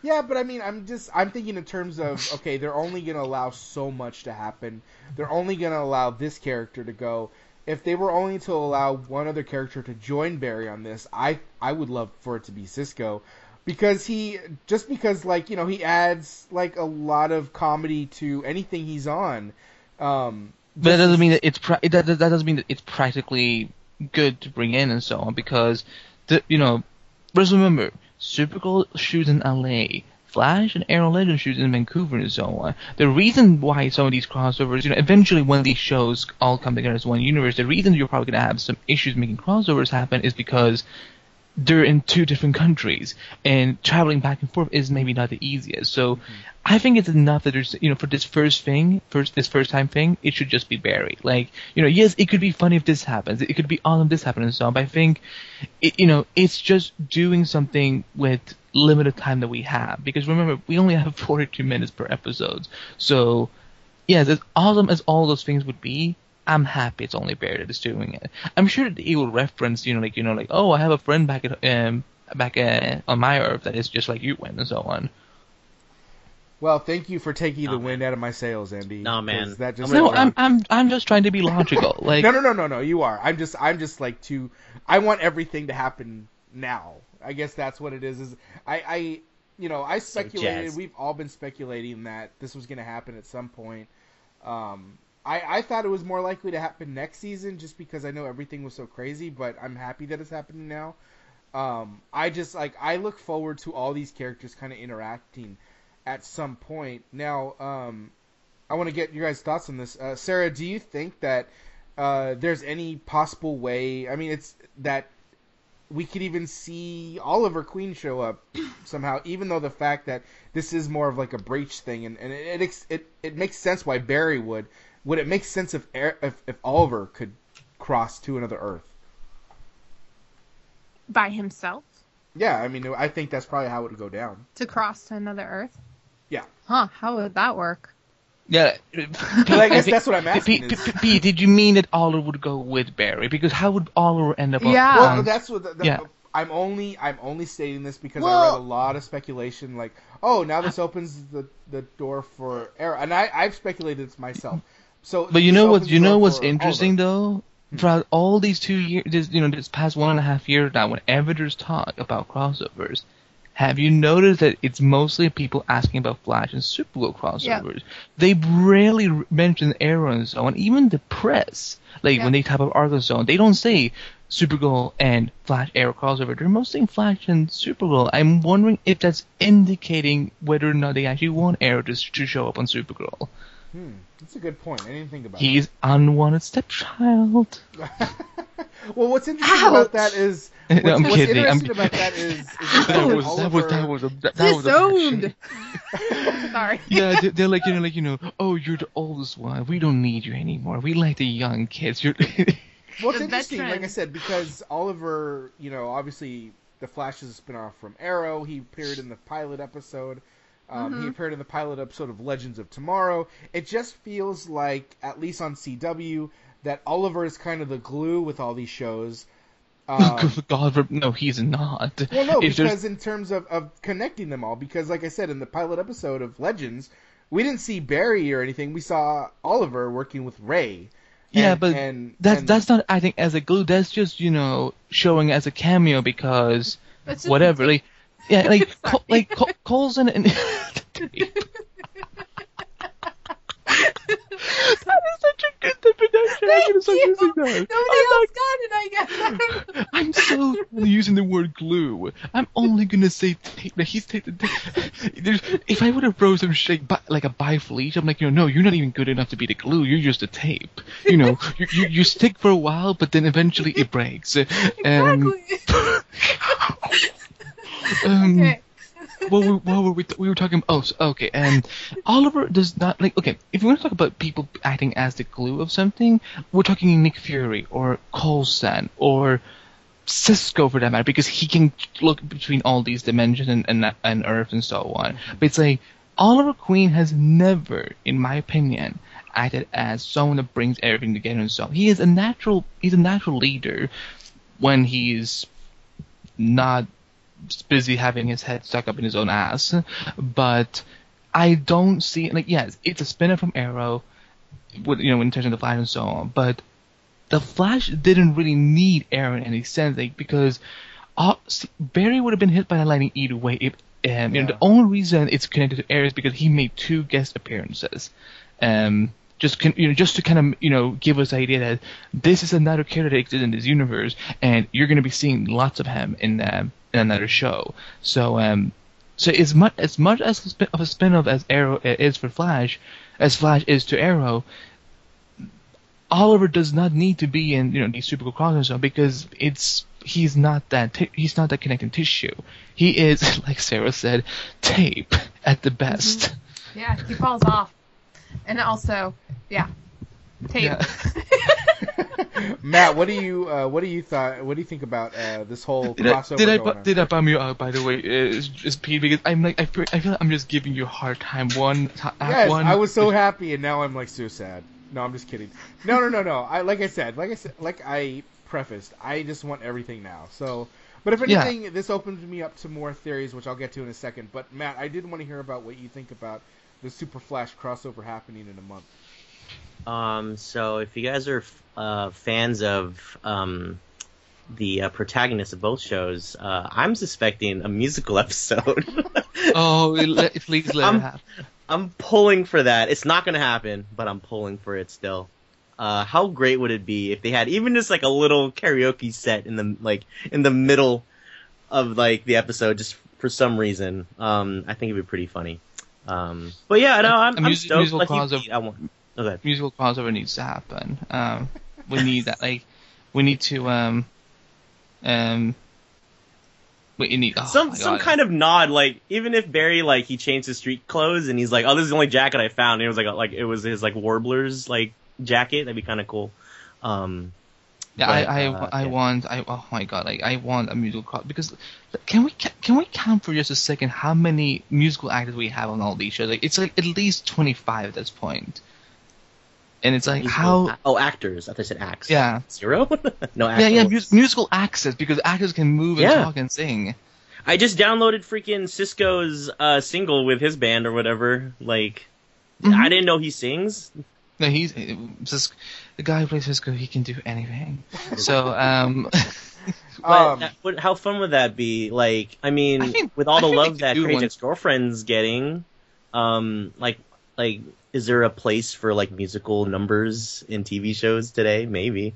Yeah, but I mean, I'm just I'm thinking in terms of okay, they're only gonna allow so much to happen. They're only gonna allow this character to go. If they were only to allow one other character to join Barry on this, I I would love for it to be Cisco, because he just because like you know he adds like a lot of comedy to anything he's on. Um, But that doesn't mean that it's pra- that, that that doesn't mean that it's practically good to bring in and so on because the you know just remember Supergirl shoots in LA, Flash and Arrow Legend shoots in Vancouver and so on. The reason why some of these crossovers, you know, eventually when these shows all come together as one universe, the reason you're probably gonna have some issues making crossovers happen is because they're in two different countries and traveling back and forth is maybe not the easiest. So hmm. I think it's enough that there's you know for this first thing, first this first time thing, it should just be Barry. Like you know, yes, it could be funny if this happens, it could be awesome if this happens and so on. But I think it, you know it's just doing something with limited time that we have because remember we only have (laughs) 42 minutes per episode. So yes, as awesome as all those things would be, I'm happy it's only Barry that is doing it. I'm sure that he will reference, you know, like you know, like oh, I have a friend back at um back uh, on my Earth that is just like you went and so on. Well, thank you for taking the Nah, wind out of my sails, Andy. Nah, man. 'cause That just I'm No, I'm I'm I'm just trying to be logical. (laughs) Like no, no, no, no, no. You are. I'm just, I'm just like too. I want everything to happen now. I guess that's what it is. Is I, I, you know, I speculated. jazz. we've all been speculating that this was going to happen at some point. Um, I, I thought it was more likely to happen next season, just because I know everything was so crazy. But I'm happy that it's happening now. Um, I just like I look forward to all these characters kind of interacting at some point. Now, um, I want to get your guys' thoughts on this. Uh, Sarah, do you think that uh, there's any possible way? I mean, it's that we could even see Oliver Queen show up (clears throat) somehow, even though the fact that this is more of like a breach thing, and, and it, it it it makes sense why Barry would. Would it make sense if if, if Oliver could cross to another Earth? By himself Yeah, I mean, I think that's probably how it would go down. to cross to another Earth. Yeah. Huh? How would that work? yeah. (laughs) But I guess that's what I'm asking. P, is- P, P, did you mean that Oliver would go with Barry? Because how would Oliver end up? on- Yeah. Well, on- that's what. The, yeah. I'm only I'm only stating this because I read a lot of speculation. Like, oh, now this uh-huh. opens the the door for Arrow, and I I've speculated this myself. So, But you know what? You know what's interesting Oliver. though? Hmm. Throughout all these two years, this, you know, this past one and a half years now, whenever there's talk about crossovers, have you noticed that it's mostly people asking about Flash and Supergirl crossovers? They rarely mention Arrow and so on. Even the press, like Yeah. when they type up articles and so on, they don't say Supergirl and Flash Arrow crossover. They're mostly saying Flash and Supergirl. I'm wondering if that's indicating whether or not they actually want Arrow to, to show up on Supergirl. Hmm, that's a good point. I didn't think about He's unwanted stepchild. (laughs) well, what's interesting about that is (laughs) what's, I'm what's kidding, I'm about that is, is (laughs) That that was that was that was a that, that was Disowned. (laughs) Sorry. Yeah, they're, they're like you know like you know oh you're the oldest one we don't need you anymore we like the young kids you're Well, it's The interesting, like I said, because Oliver, you know, obviously the Flash is a spinoff from Arrow. He appeared in the pilot episode. Um, Mm-hmm. He appeared in the pilot episode of Legends of Tomorrow. It just feels like, at least on CW, that Oliver is kind of the glue with all these shows. Um, (laughs) God no he's not well, no, If there's- because in terms of, of connecting them all, because like I said in the pilot episode of Legends, we didn't see Barry or anything. We saw Oliver working with Ray. Yeah, but and, that's and- that's not acting as a glue. That's just you know showing as a cameo because just whatever. Like yeah, (laughs) like Sorry. Col- like Col- Coulson and. (laughs) that is such a good I'm gonna start you. using. Nobody I'm else got it, I guess. I don't know. I'm so using the word glue. I'm only gonna say tape. Like he's tape. There's, if I would have wrote some bi- like a bifleet, I'm like, you know, no, you're not even good enough to be the glue. You're just a tape. You know, (laughs) you, you you stick for a while, but then eventually it breaks. (laughs) Um, Exactly. (laughs) um, okay. What were, what were we? we were talking. Oh, so- okay. And Oliver does not like. Okay, if we want to talk about people acting as the glue of something, we're talking Nick Fury or Coulson or Cisco for that matter, because he can look between all these dimensions and and, and Earth and so on. Mm-hmm. But it's like Oliver Queen has never, in my opinion, acted as someone that brings everything together and so on. He is a natural. He's a natural leader when he's not busy having his head stuck up in his own ass. But I don't see like yes, it's a spinner from Arrow, with you know in terms of the Flash and so on. But the Flash didn't really need Arrow in any sense, like because uh, see, Barry would have been hit by the lightning either way. If, um, you know, the only reason it's connected to Arrow is because he made two guest appearances. Um, just con- you know, just to kind of you know give us the idea that this is another character that exists in this universe, and you're going to be seeing lots of him in um, in another show. So um, so as much as much as of a spin-off as Arrow is for Flash, as Flash is to Arrow, Oliver does not need to be in you know these super crossovers so because it's he's not that ti- he's not that connecting tissue. He is (laughs) like Sarah said, tape at the best. Yeah, he falls off. And also, yeah, tape. Yeah. (laughs) Matt, what do you uh, what do you thought? What do you think about uh, this whole Did I, crossover did I bu- on? did I bum you out by the way? Uh, It's just Pete because I'm like I feel, I feel like I'm just giving you a hard time. One, ti- uh, Yes, one. I was so happy, and now I'm like so sad. No, I'm just kidding. No, no, no, no. I like I said, like I said, like I prefaced, I just want everything now. So, but if Yeah. anything, this opens me up to more theories, which I'll get to in a second. But Matt, I did want to hear about what you think about the Super Flash crossover happening in a month. Um, so if you guys are uh, fans of um, the uh, protagonists of both shows, uh, I'm suspecting a musical (laughs) episode. (laughs) Oh, let, please let I'm- it happen. I'm pulling for that. It's not gonna happen, but I'm pulling for it still. Uh, how great would it be if they had even just like a little karaoke set in the like in the middle of like the episode, just for some reason? Um, I think it'd be pretty funny. Um, but yeah, no, I'm, I'm music- stoked. musical Like crossover. I want. Okay. musical crossover needs to happen. Um, we need that. Like, we need to um, um, we need oh some some kind of nod, like even if Barry like he changed his street clothes and he's like, oh, this is the only jacket I found. And it was like a, like it was his like Warblers like jacket. That'd be kind of cool. Um, Yeah, but, I I, uh, I yeah. want I oh my god like I want a musical cross because can we can we count for just a second how many musical actors we have on all these shows? Like it's like at least twenty five at this point. And it's like how oh actors. I thought I said acts. yeah Zero? (laughs) no yeah yeah actors. mus- musical access because actors can move and Yeah. talk and sing. I just downloaded freaking Cisco's uh, single with his band or whatever. Like, Mhm. I didn't know he sings. No, he's Cis- the guy who plays Cisco. He can do anything. (laughs) So um, (laughs) But Um, that- how fun would that be? Like, I mean, I think- with all the love that do Crazy. Ex-Girlfriend's getting, um, like, like, is there a place for like musical numbers in TV shows today? Maybe.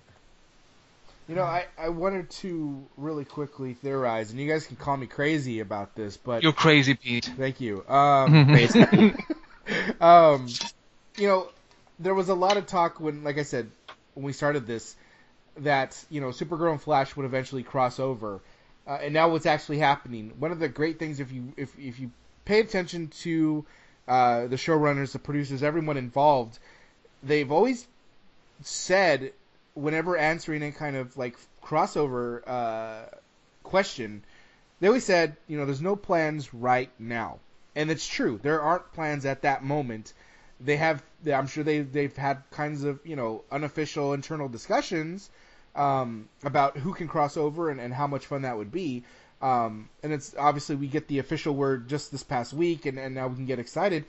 You know, I, I wanted to really quickly theorize, and you guys can call me crazy about this, but you're crazy, Pete. thank you. Um, (laughs) um, you know, there was a lot of talk when, like I said, when we started this, that you know Supergirl and Flash would eventually cross over, uh, and now what's actually happening. One of the great things, if you if if you pay attention to uh, the showrunners, the producers, everyone involved, they've always said whenever answering any kind of like crossover uh, question, they always said, you know, there's no plans right now, and it's true. There aren't plans at that moment. They have, I'm sure they they've had kinds of you know unofficial internal discussions um, about who can cross over and, and how much fun that would be. Um, and it's obviously we get the official word just this past week, and, and now we can get excited.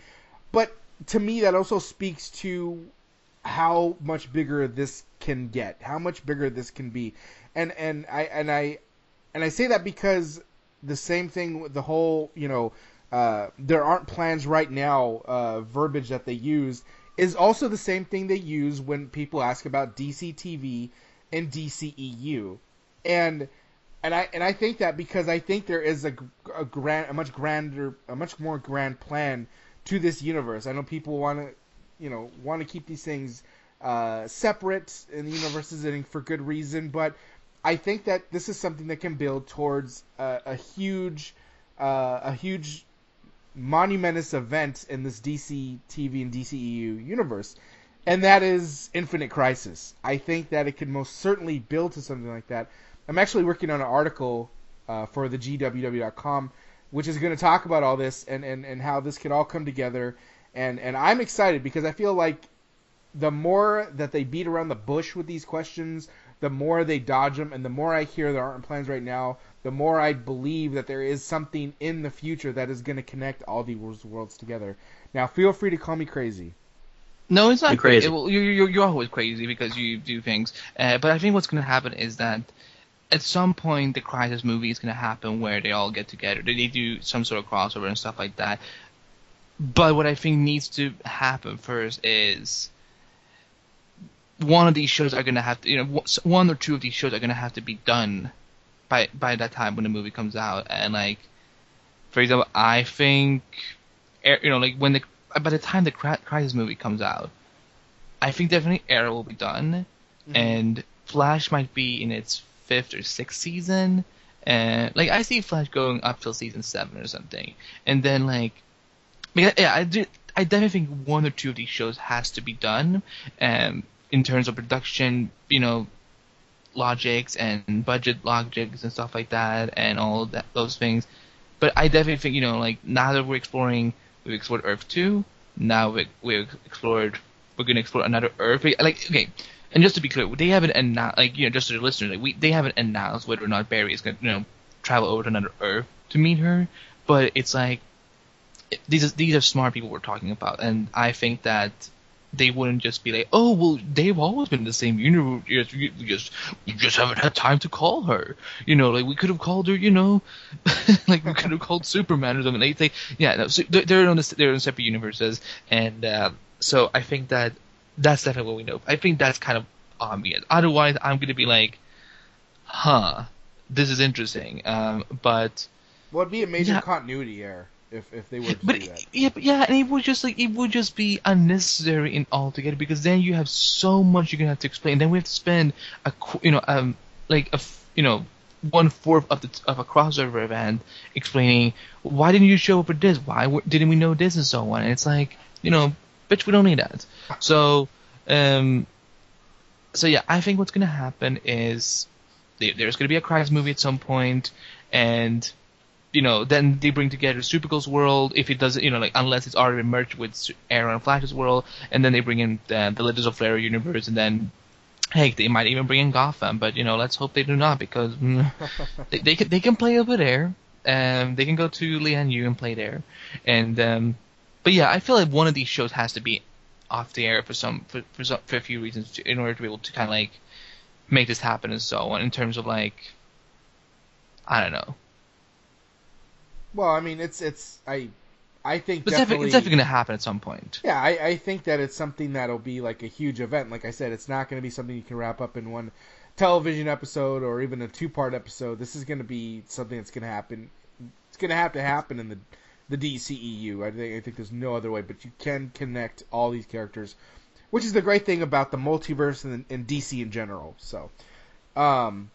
But to me, that also speaks to how much bigger this can get, how much bigger this can be, and and I and I and I say that because the same thing with the whole you know uh, there aren't plans right now uh, verbiage that they use is also the same thing they use when people ask about DC TV and DCEU, and and I and I think that because I think there is a, a grand, a much grander, a much more grand plan to this universe. I know people want to, you know, want to keep these things uh, separate in the universes and for good reason, but I think that this is something that can build towards a, a huge, uh, a huge monumentous event in this DC TV and DCEU universe, and that is Infinite Crisis. I think that it could most certainly build to something like that. I'm actually working on an article uh, for the GWW.com, which is going to talk about all this and, and, and how this could all come together. And, and I'm excited because I feel like the more that they beat around the bush with these questions, the more they dodge them, and the more I hear there aren't plans right now, the more I believe that there is something in the future that is going to connect all these worlds together. Now, feel free to call me crazy. No, it's not You're crazy. Well, you're, you're, you're always crazy because you do things. Uh, but I think what's going to happen is that at some point the Crisis movie is going to happen where they all get together. They, they do some sort of crossover and stuff like that. But what I think needs to happen first is one of these shows are going to have to, you know, one or two of these shows are going to have to be done by by that time when the movie comes out. And like, for example, I think, you know, like when the by the time the Crisis movie comes out, I think definitely Arrow will be done, mm-hmm. and Flash might be in its fifth or sixth season. And like I see Flash going up till season seven or something, and then like, yeah, I do. I definitely think one or two of these shows has to be done, um, in terms of production, you know, logics and budget logics and stuff like that, and all that those things. But I definitely think you know, like now that we're exploring, we've explored Earth two. Now we we've explored, we're gonna explore another Earth. Like okay, and just to be clear, they haven't announced, like, you know, just to the listeners, like, we, they haven't announced whether or not Barry is going to, you know, travel over to another Earth to meet her. But it's like, these are, these are smart people we're talking about. And I think that they wouldn't just be like, oh, well, they've always been in the same universe. You just, you just haven't had time to call her. You know, like, we could have called her, you know, (laughs) like, we could have called Superman or something. They, yeah, no, so they're, on the, they're in separate universes. And, uh, so I think that that's definitely what we know. I think that's kind of obvious. Otherwise, I'm going to be like, huh, this is interesting. Um, but well, it'd be a major yeah. continuity error if if they were to but do that. Yeah, but yeah, and it would just like it would just be unnecessary in altogether because then you have so much you're gonna have to explain. Then we have to spend a you know um like a you know one fourth of the of a crossover event explaining why didn't you show up for this? Why didn't we know this and so on? And it's like you know bitch, we don't need that. So, um, so yeah, I think what's gonna happen is there's gonna be a Crisis movie at some point, and you know, then they bring together Supergirl's world if it doesn't, you know, like unless it's already merged with Arrow and Flash's world, and then they bring in the, the Legends of Flare universe, and then Hey, they might even bring in Gotham, but you know, let's hope they do not because mm, (laughs) they, they can they can play over there. Um, they can go to Lian Yu and play there, and um, but yeah, I feel like one of these shows has to be off the air for some for for, some, for a few reasons to, in order to be able to kind of like make this happen and so on. In terms of like, I don't know. Well, I mean, it's it's I I think but definitely, it's definitely going to happen at some point. Yeah, I, I think that it's something that'll be like a huge event. Like I said, it's not going to be something you can wrap up in one television episode or even a two part episode. This is going to be something that's going to happen. It's going to have to happen in the the DCEU. I think I think there's no other way, but you can connect all these characters, which is the great thing about the multiverse and, and DC in general. So, um,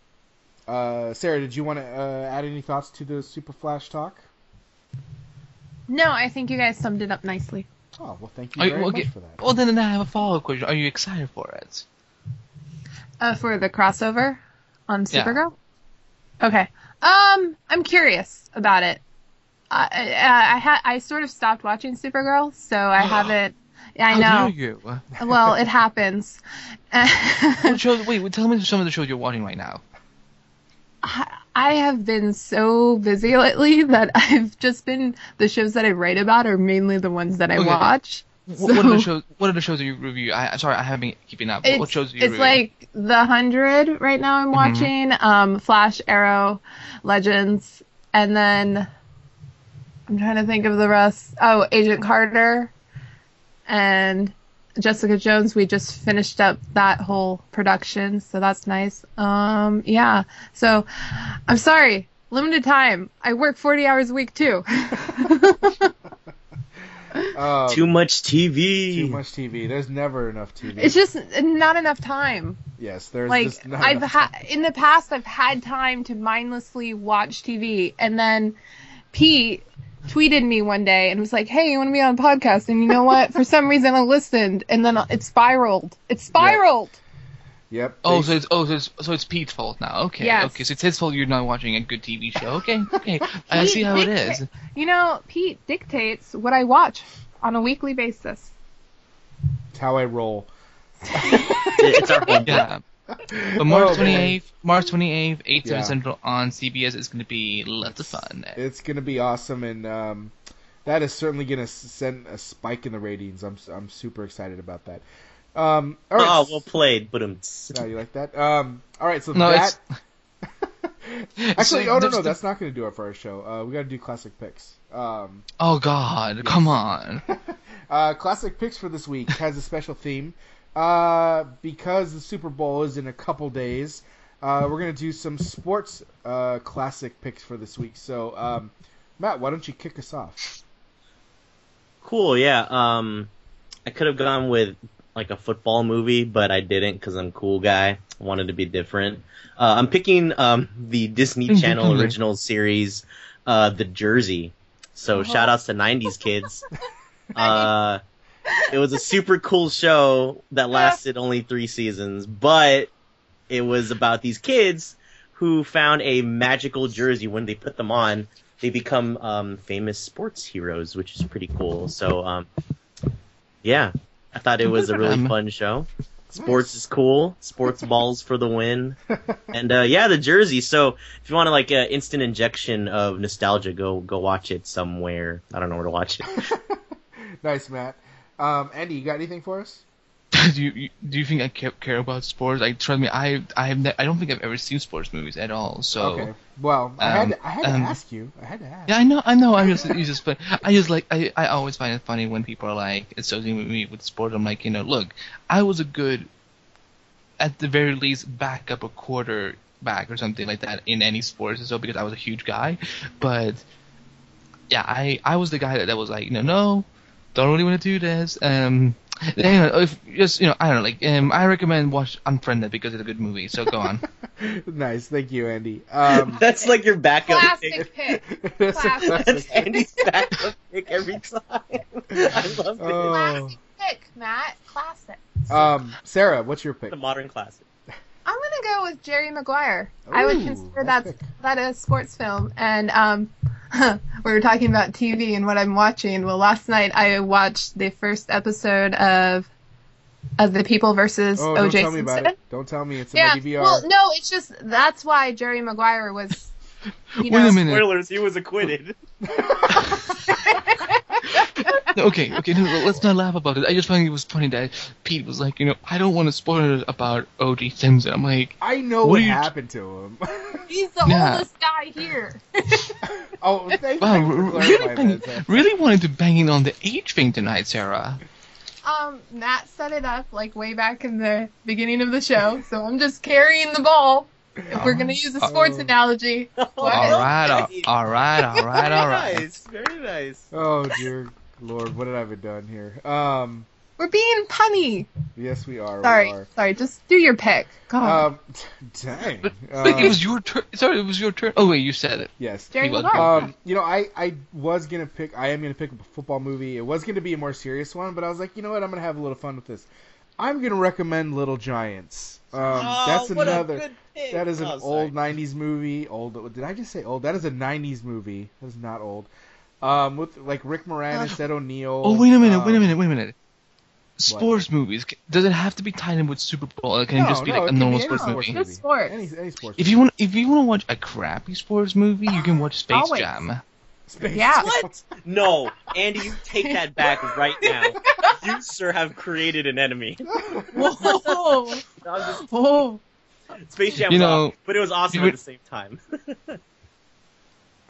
uh, Sarah, did you want to uh, add any thoughts to the Super Flash talk? No, I think you guys summed it up nicely. Oh well, thank you Are very you- much okay, for that. Well, then I have a follow-up question. Are you excited for it? Uh, for the crossover on Yeah. Supergirl. Okay. Um, I'm curious about it. I I, I, ha- I sort of stopped watching Supergirl, so I haven't. Yeah, I How know. dare you? Well, it happens. What (laughs) show, wait, wait, tell me some of the shows you're watching right now. I have been so busy (laughs) lately that I've just been the shows that I write about are mainly the ones that I Okay. watch. What, what are the shows? What are the shows that you review? I, I'm sorry, I haven't been keeping up. What shows it's review? like the hundred right now. I'm watching um, Flash, Arrow, Legends, and then I'm trying to think of the rest. Oh, Agent Carter and Jessica Jones. We just finished up that whole production, so that's nice. Um, yeah. So I'm sorry, limited time. I work 40 hours a week too. Um, (laughs) Too much TV. too much TV. There's never enough TV. it's just not enough time. yes, there's like just not I've had in the past I've had time to mindlessly watch TV and then Pete tweeted me one day and was like, "Hey, you want to be on a podcast?" And you know what? For some reason I listened and then it spiraled. It spiraled. Yep. Oh, so it's oh, so it's, so it's Pete's fault now. Okay, Yes. okay, so it's his fault you're not watching a good TV show. Okay, (laughs) okay, I see how it is. You know, Pete dictates what I watch on a weekly basis. it's how I roll. (laughs) It's our home. Yeah. But March Oh, 28th, March 28th, 8 7 Yeah. Central on CBS is going to be lots of fun. It's gonna be awesome, and um, that is certainly gonna send a spike in the ratings. I'm I'm super excited about that. Um, all right. Oh, well played, but um. Yeah, you like that? Um, all right. So No, that (laughs) actually, So oh no, no, the- that's not gonna do it for our show. Uh, we gotta do classic picks. Um, Oh God, come on. (laughs) uh, classic picks for this week has a special theme. Uh, because the Super Bowl is in a couple days, uh, we're gonna do some sports uh, classic picks for this week. So, um, Matt, why don't you kick us off? Cool, yeah. Um, I could have gone with like a football movie, but I didn't because I'm a cool guy. I wanted to be different. Uh, I'm picking um the Disney (laughs) Channel original series, uh, The Jersey. So shout outs to '90s kids. (laughs) Uh, it was a super cool show that lasted only three seasons, but it was about these kids who found a magical jersey when they put them on they become um, famous sports heroes, which is pretty cool. So, um, yeah, I thought it was a really fun show. Sports is cool. Sports balls for the win. (laughs) And uh, yeah, the jersey. So if you want to like an instant injection of nostalgia, go go watch it somewhere. I don't know where to watch it. (laughs) nice, Matt. Um, Andy, you got anything for us? (laughs) do you do you think I care, about sports? Like, trust me, I I have ne- I don't think I've ever seen sports movies at all. So Okay. Well, I had um, to, I had to um, ask you. I had to ask. yeah, I know, I know. I'm just, you just, but I just like, I, I always find it funny when people are like associating me with sports. I'm like, you know, look, I was a good, at the very least, back up a quarter back or something like that in any sports, so because I was a huge guy. But yeah, I, I was the guy that, that was like, you know, no, don't really want to do this. Um, you know, if just you know, I don't know, like, um, I recommend watch Unfriended because it's a good movie. So go on. (laughs) nice, thank you, Andy. (laughs) Um, That's like your backup Classic pick. pick. (laughs) that's Classic. classic That's Andy's backup pick every time. I love it. Oh. Classic pick, Matt. Classic. Um, Sarah, what's your pick? the modern classic. I'm gonna go with Jerry Maguire. I would consider nice that that a sports film. And um, we were talking about TV and what I'm watching. Well, last night I watched the first episode of of The People versus Oh, don't O.J. tell me Simpson. about it. Don't tell me it's in Yeah. DVR. Well, no, it's just that's why Jerry Maguire was. (laughs) You know, Wait a minute. Spoilers, he was acquitted. (laughs) (laughs) No, okay, okay, no, let's not laugh about it. I just find it was funny that Pete was like, you know, I don't want to spoil it about O.J. Simpson. I'm like, I know What what, are you- happened to him. (laughs) He's the Yeah. oldest guy here. (laughs) oh, thank wow, you for r- really, clarifying bang, that, really wanted to bang in on the age thing tonight, Sarah. Um, Matt set it up like way back in the beginning of the show, so I'm just carrying the ball. If we're gonna use a sports Oh. analogy, what? All right, all, all right, all right, all right. (laughs) Nice, very nice. Oh dear lord, what have I done here? Um, We're being punny. yes, we are. Sorry, We are. sorry. Just do your pick. God. Um, (laughs) dang. But, Uh, but it was your turn. Sorry, it was your turn. Oh wait, you said it. yes. Jerry, he was. Um, you know, I, I was gonna pick. I am gonna pick a football movie. It was gonna be a more serious one, but I was like, you know what? I'm gonna have a little fun with this. I'm gonna recommend Little Giants. Um, oh, that's what another. A good pick. That is an Oh, old '90s movie. Old? Did I just say old? That is a '90s movie. That is not old. Um, with like Rick Moranis, Ed O'Neill. Oh wait a minute, wait a um, minute, wait a minute. Sports movies does it have to be tied in with Super Bowl? Or can it just be no, like a normal any sports sports movie? movie. Just sports. Any, any sports. If you want, if you want to watch a crappy sports movie, you can watch Space Always. Jam. Space Yeah. Jam. What? No, Andy, you take that back right now. You, sir, have created an enemy. Whoa. I'm just- Whoa. Space Jam, You was know, awesome, but it was awesome you at the same time. (laughs)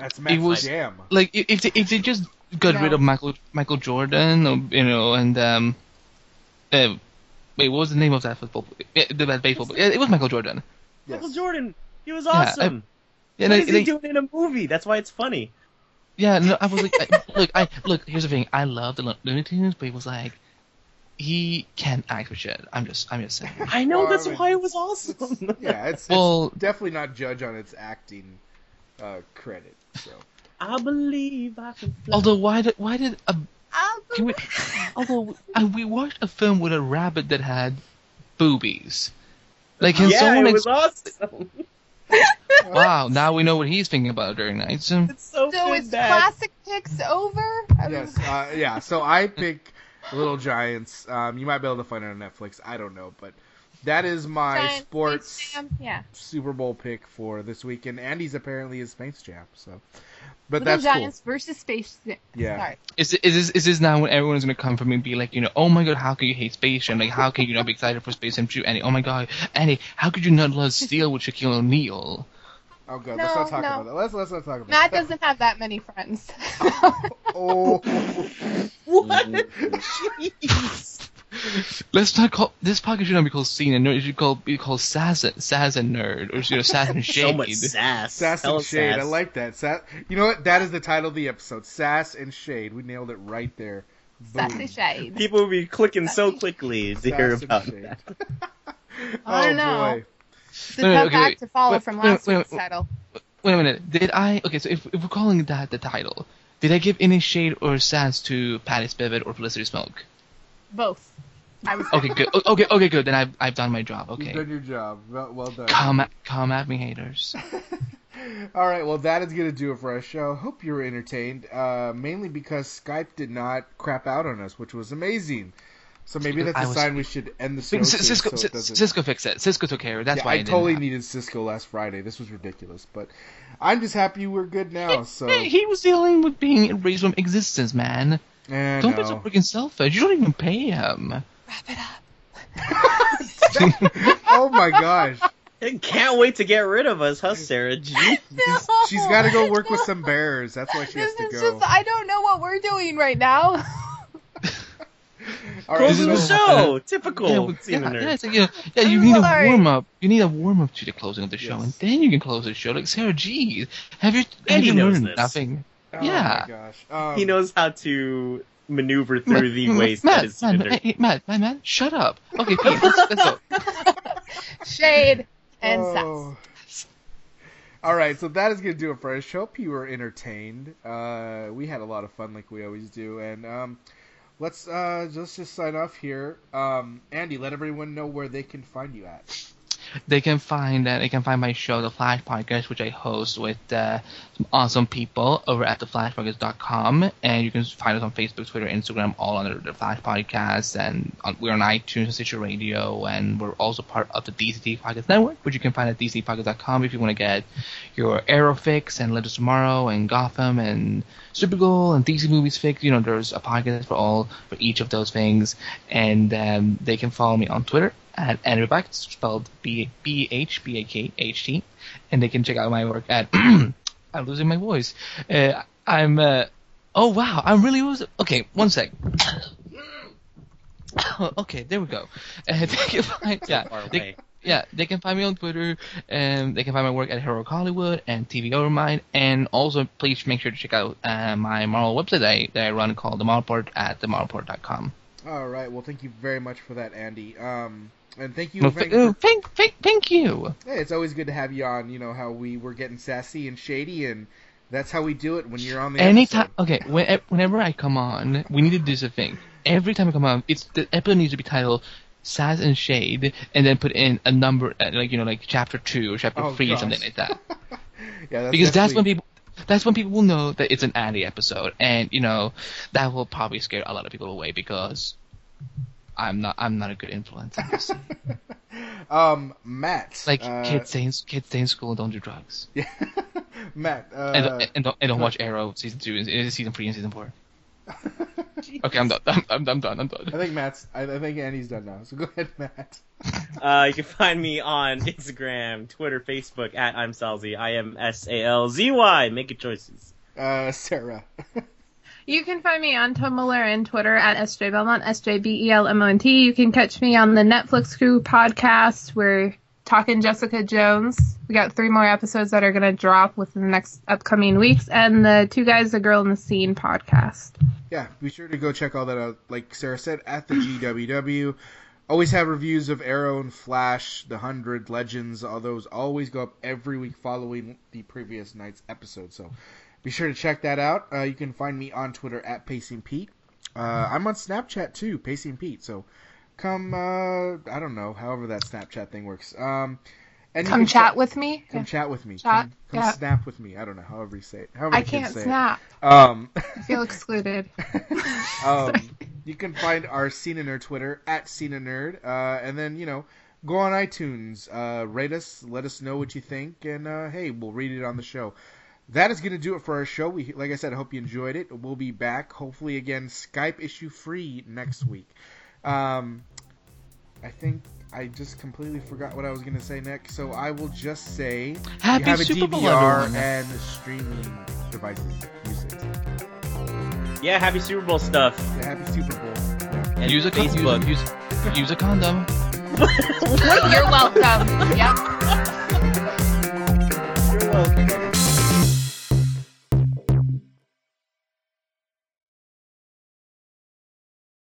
That's Max was- Jam. Like if they, if they just got rid of Michael Michael Jordan, or, you know, and um, uh, wait, what was the name of that football? Yeah, the that baseball. Yeah, it was Michael Jordan. Yes. Michael Jordan, he was Yeah, I- awesome. Yeah, what they- is he they- doing in a movie? That's why it's funny. Yeah, no, I was like, I, (laughs) look, I look. Here's the thing. I love the Lo- Looney Tunes, but it was like, he can't act for shit. I'm just, I'm just saying. I know Well, that's I mean, why it was awesome. Yeah, it's, Well- it's definitely not judge on its acting uh, credit. So I believe I can fly. Although, why did, why did a Can we, (laughs) although uh, we watched a film with a rabbit that had boobies. Like, can yeah, someone it was ex- awesome. (laughs) wow, now we know what he's thinking about during nights. So, It's so, So good it's that- classic picks over? I don't- yes, uh, yeah. So I pick (laughs) Little Giants. Um, you might be able to find it on Netflix. I don't know, but that is my Giant sports Yeah. Super Bowl pick for this week. And Andy's apparently is Space Jam. So, but Little that's Giants versus Space Jam. Yeah. Sorry. is, is this is this now when everyone's gonna come for me and be like, you know, oh my god, how can you hate Space Jam? Like, how can you not be excited for Space Jam 2? Andy, oh my god, Andy, how could you not love (laughs) Steel with Shaquille O'Neal? cool. Oh, good. let's not talk no. about that. Let's let's not talk about Matt that. doesn't have that many friends. (laughs) (laughs) Oh, What? Jeez. Let's not call this podcast should not be called Scene and Nerd. It should call, be called Sass, Sass and Nerd, or you know, (laughs) Sass and Shade. so much sass. Sass Hella and Shade. I like that. Sa- you know what? That is the title of the episode. Sass and Shade. We nailed it right there. Boom. Sassy Shade. People will be clicking so quickly to hear Sass and about Shade. that. (laughs) (laughs) I don't oh know. boy. It's a Wait, tough okay, act wait. to follow Wait, from wait, last wait, week's wait. title. Wait a minute. Did I? Okay, so if, if we're calling that the title, did I give any shade or sass to Patty Spivot or Felicity Smoak? Both. I was Okay, good. Okay, okay, good. Then I've I've done my job. You've Okay. done your job. Well, well done. Come at come at me, haters. (laughs) All right, well, that is going to do it for our show. Hope you were entertained, uh, mainly because Skype did not crap out on us, which was amazing. So maybe that's I a was- sign we should end the show. Cis- soon, Cisco, so it Cisco fixed it. Cisco took care of it. That's yeah, why I it didn't totally needed Cisco last Friday. This was ridiculous, but I'm just happy we're good now. So Hey, he was dealing with being erased from existence, man. Eh, Don't be so no. freaking selfish. You don't even pay him. Wrap it up. (laughs) oh my gosh, And can't wait to get rid of us, huh, Sarah? Jeez. she's got to go work with some bears. That's why she has This to is go. just, I don't know what we're doing right now. (laughs) All right, Closing the This is- show. (laughs) Typical. Yeah, but- yeah, yeah, it's like, you know, yeah, you need sorry. a warm up. You need a warm up to the closing of the show, Yes. and then you can close the show. Like Sarah, geez, have you have you knows learned this. nothing? Oh yeah. my gosh. Um, he knows how to maneuver through the Ma- waste Matt, that is Matt, Scene Matt, hey, Matt, Matt, Matt, shut up. Okay, Pete, let's, let's go. Shade and Oh. All right, so that is going to do it for us. Hope you were entertained. Uh, we had a lot of fun, like we always do, and um, let's uh, let's just sign off here. Um, Andy, let everyone know where they can find you at. They can find uh, they can find my show, The Flash Podcast, which I host with uh, some awesome people over at theflashpodcast.com, and you can find us on Facebook, Twitter, Instagram, all under the Flash Podcast, and on, we're on iTunes and Stitcher Radio, and we're also part of the DCT Podcast Network, which you can find at dctpodcast.com if you want to get your Arrow fix and Legends Tomorrow and Gotham and Supergirl and DC movies fix. You know, there's a podcast for all for each of those things, and um, they can follow me on Twitter at Andrew Back, it's spelled B B H B A K H T, and they can check out my work at. (clears throat) I'm losing my voice. Uh, I'm. Uh, oh wow, I'm really losing. Okay, one sec. (coughs) okay, there we go. Uh, (laughs) they can find yeah. They, yeah, they can find me on Twitter, and they can find my work at Heroic Hollywood and TV Overmind, and also please make sure to check out uh, my Marvel website that I, that I run called The Marvel Report at themarvelreport.com. All right. Well, thank you very much for that, Andy. Um, and thank you. Well, Frank, for- thank, thank, thank you. Hey, it's always good to have you on. You know how we were getting sassy and shady, and that's how we do it when you're on the Anytime, episode. okay, when, whenever I come on, we need to do something. Every time I come on, it's the episode needs to be titled "Sass and Shade," and then put in a number, uh, like you know, like chapter two or chapter Oh, three, gosh. something like that. (laughs) Yeah, that's because that's when people that's when people will know that it's an Andy episode, and you know that will probably scare a lot of people away because I'm not I'm not a good influence. I'm just saying. um, Matt. like uh, kids stay in kids stay in school and don't do drugs, (laughs) Yeah. Matt. Uh, and, don't- and don't and don't watch Arrow season two, and- and season three, and season four. (laughs) Okay, I'm done. I'm, I'm, I'm done. I'm I think Matt's. I, I think Andy's done now. So go ahead, Matt. (laughs) Uh, you can find me on Instagram, Twitter, Facebook at I'm Salzy. I am S A L Z Y. Make your choices. Uh, Sarah. You can find me on Tumblr and Twitter at SJ Belmont, S J B E L M O N T. You can catch me on the Netflix Crew podcast. We're talking Jessica Jones. We got three more episodes that are going to drop within the next upcoming weeks, and the Two Guys, a Girl in the Scene podcast. Yeah, be sure to go check all that out. Like Sarah said, at the GWW. Always have reviews of Arrow and Flash, The Hundred, Legends. All those always go up every week following the previous night's episode. So be sure to check that out. Uh, you can find me on Twitter at Pacing Pete. Uh, I'm on Snapchat too, Pacing Pete. So come, uh, I don't know, however that Snapchat thing works. Um, and Come chat ch- with me. Come chat with me. Chat, Come, come yeah. snap with me. I don't know, however you say it. However I can't snap. Um, I feel excluded. (laughs) (laughs) um, you can find our Cena Nerd Twitter at Cena Nerd, uh, and then you know go on iTunes, uh, rate us, let us know what you think, and uh, hey, we'll read it on the show. That is going to do it for our show. We, like I said, I hope you enjoyed it. We'll be back, hopefully again Skype issue free next week. Um, I think I just completely forgot what I was going to say next, so I will just say Happy you have Super Bowl, DVR everyone. and streaming devices. Use it. Yeah, happy Super Bowl stuff. Yeah, happy Super Bowl. Yeah. And use a con- Facebook. use, use, use a condom. (laughs) You're welcome. Yep. (laughs) You're welcome.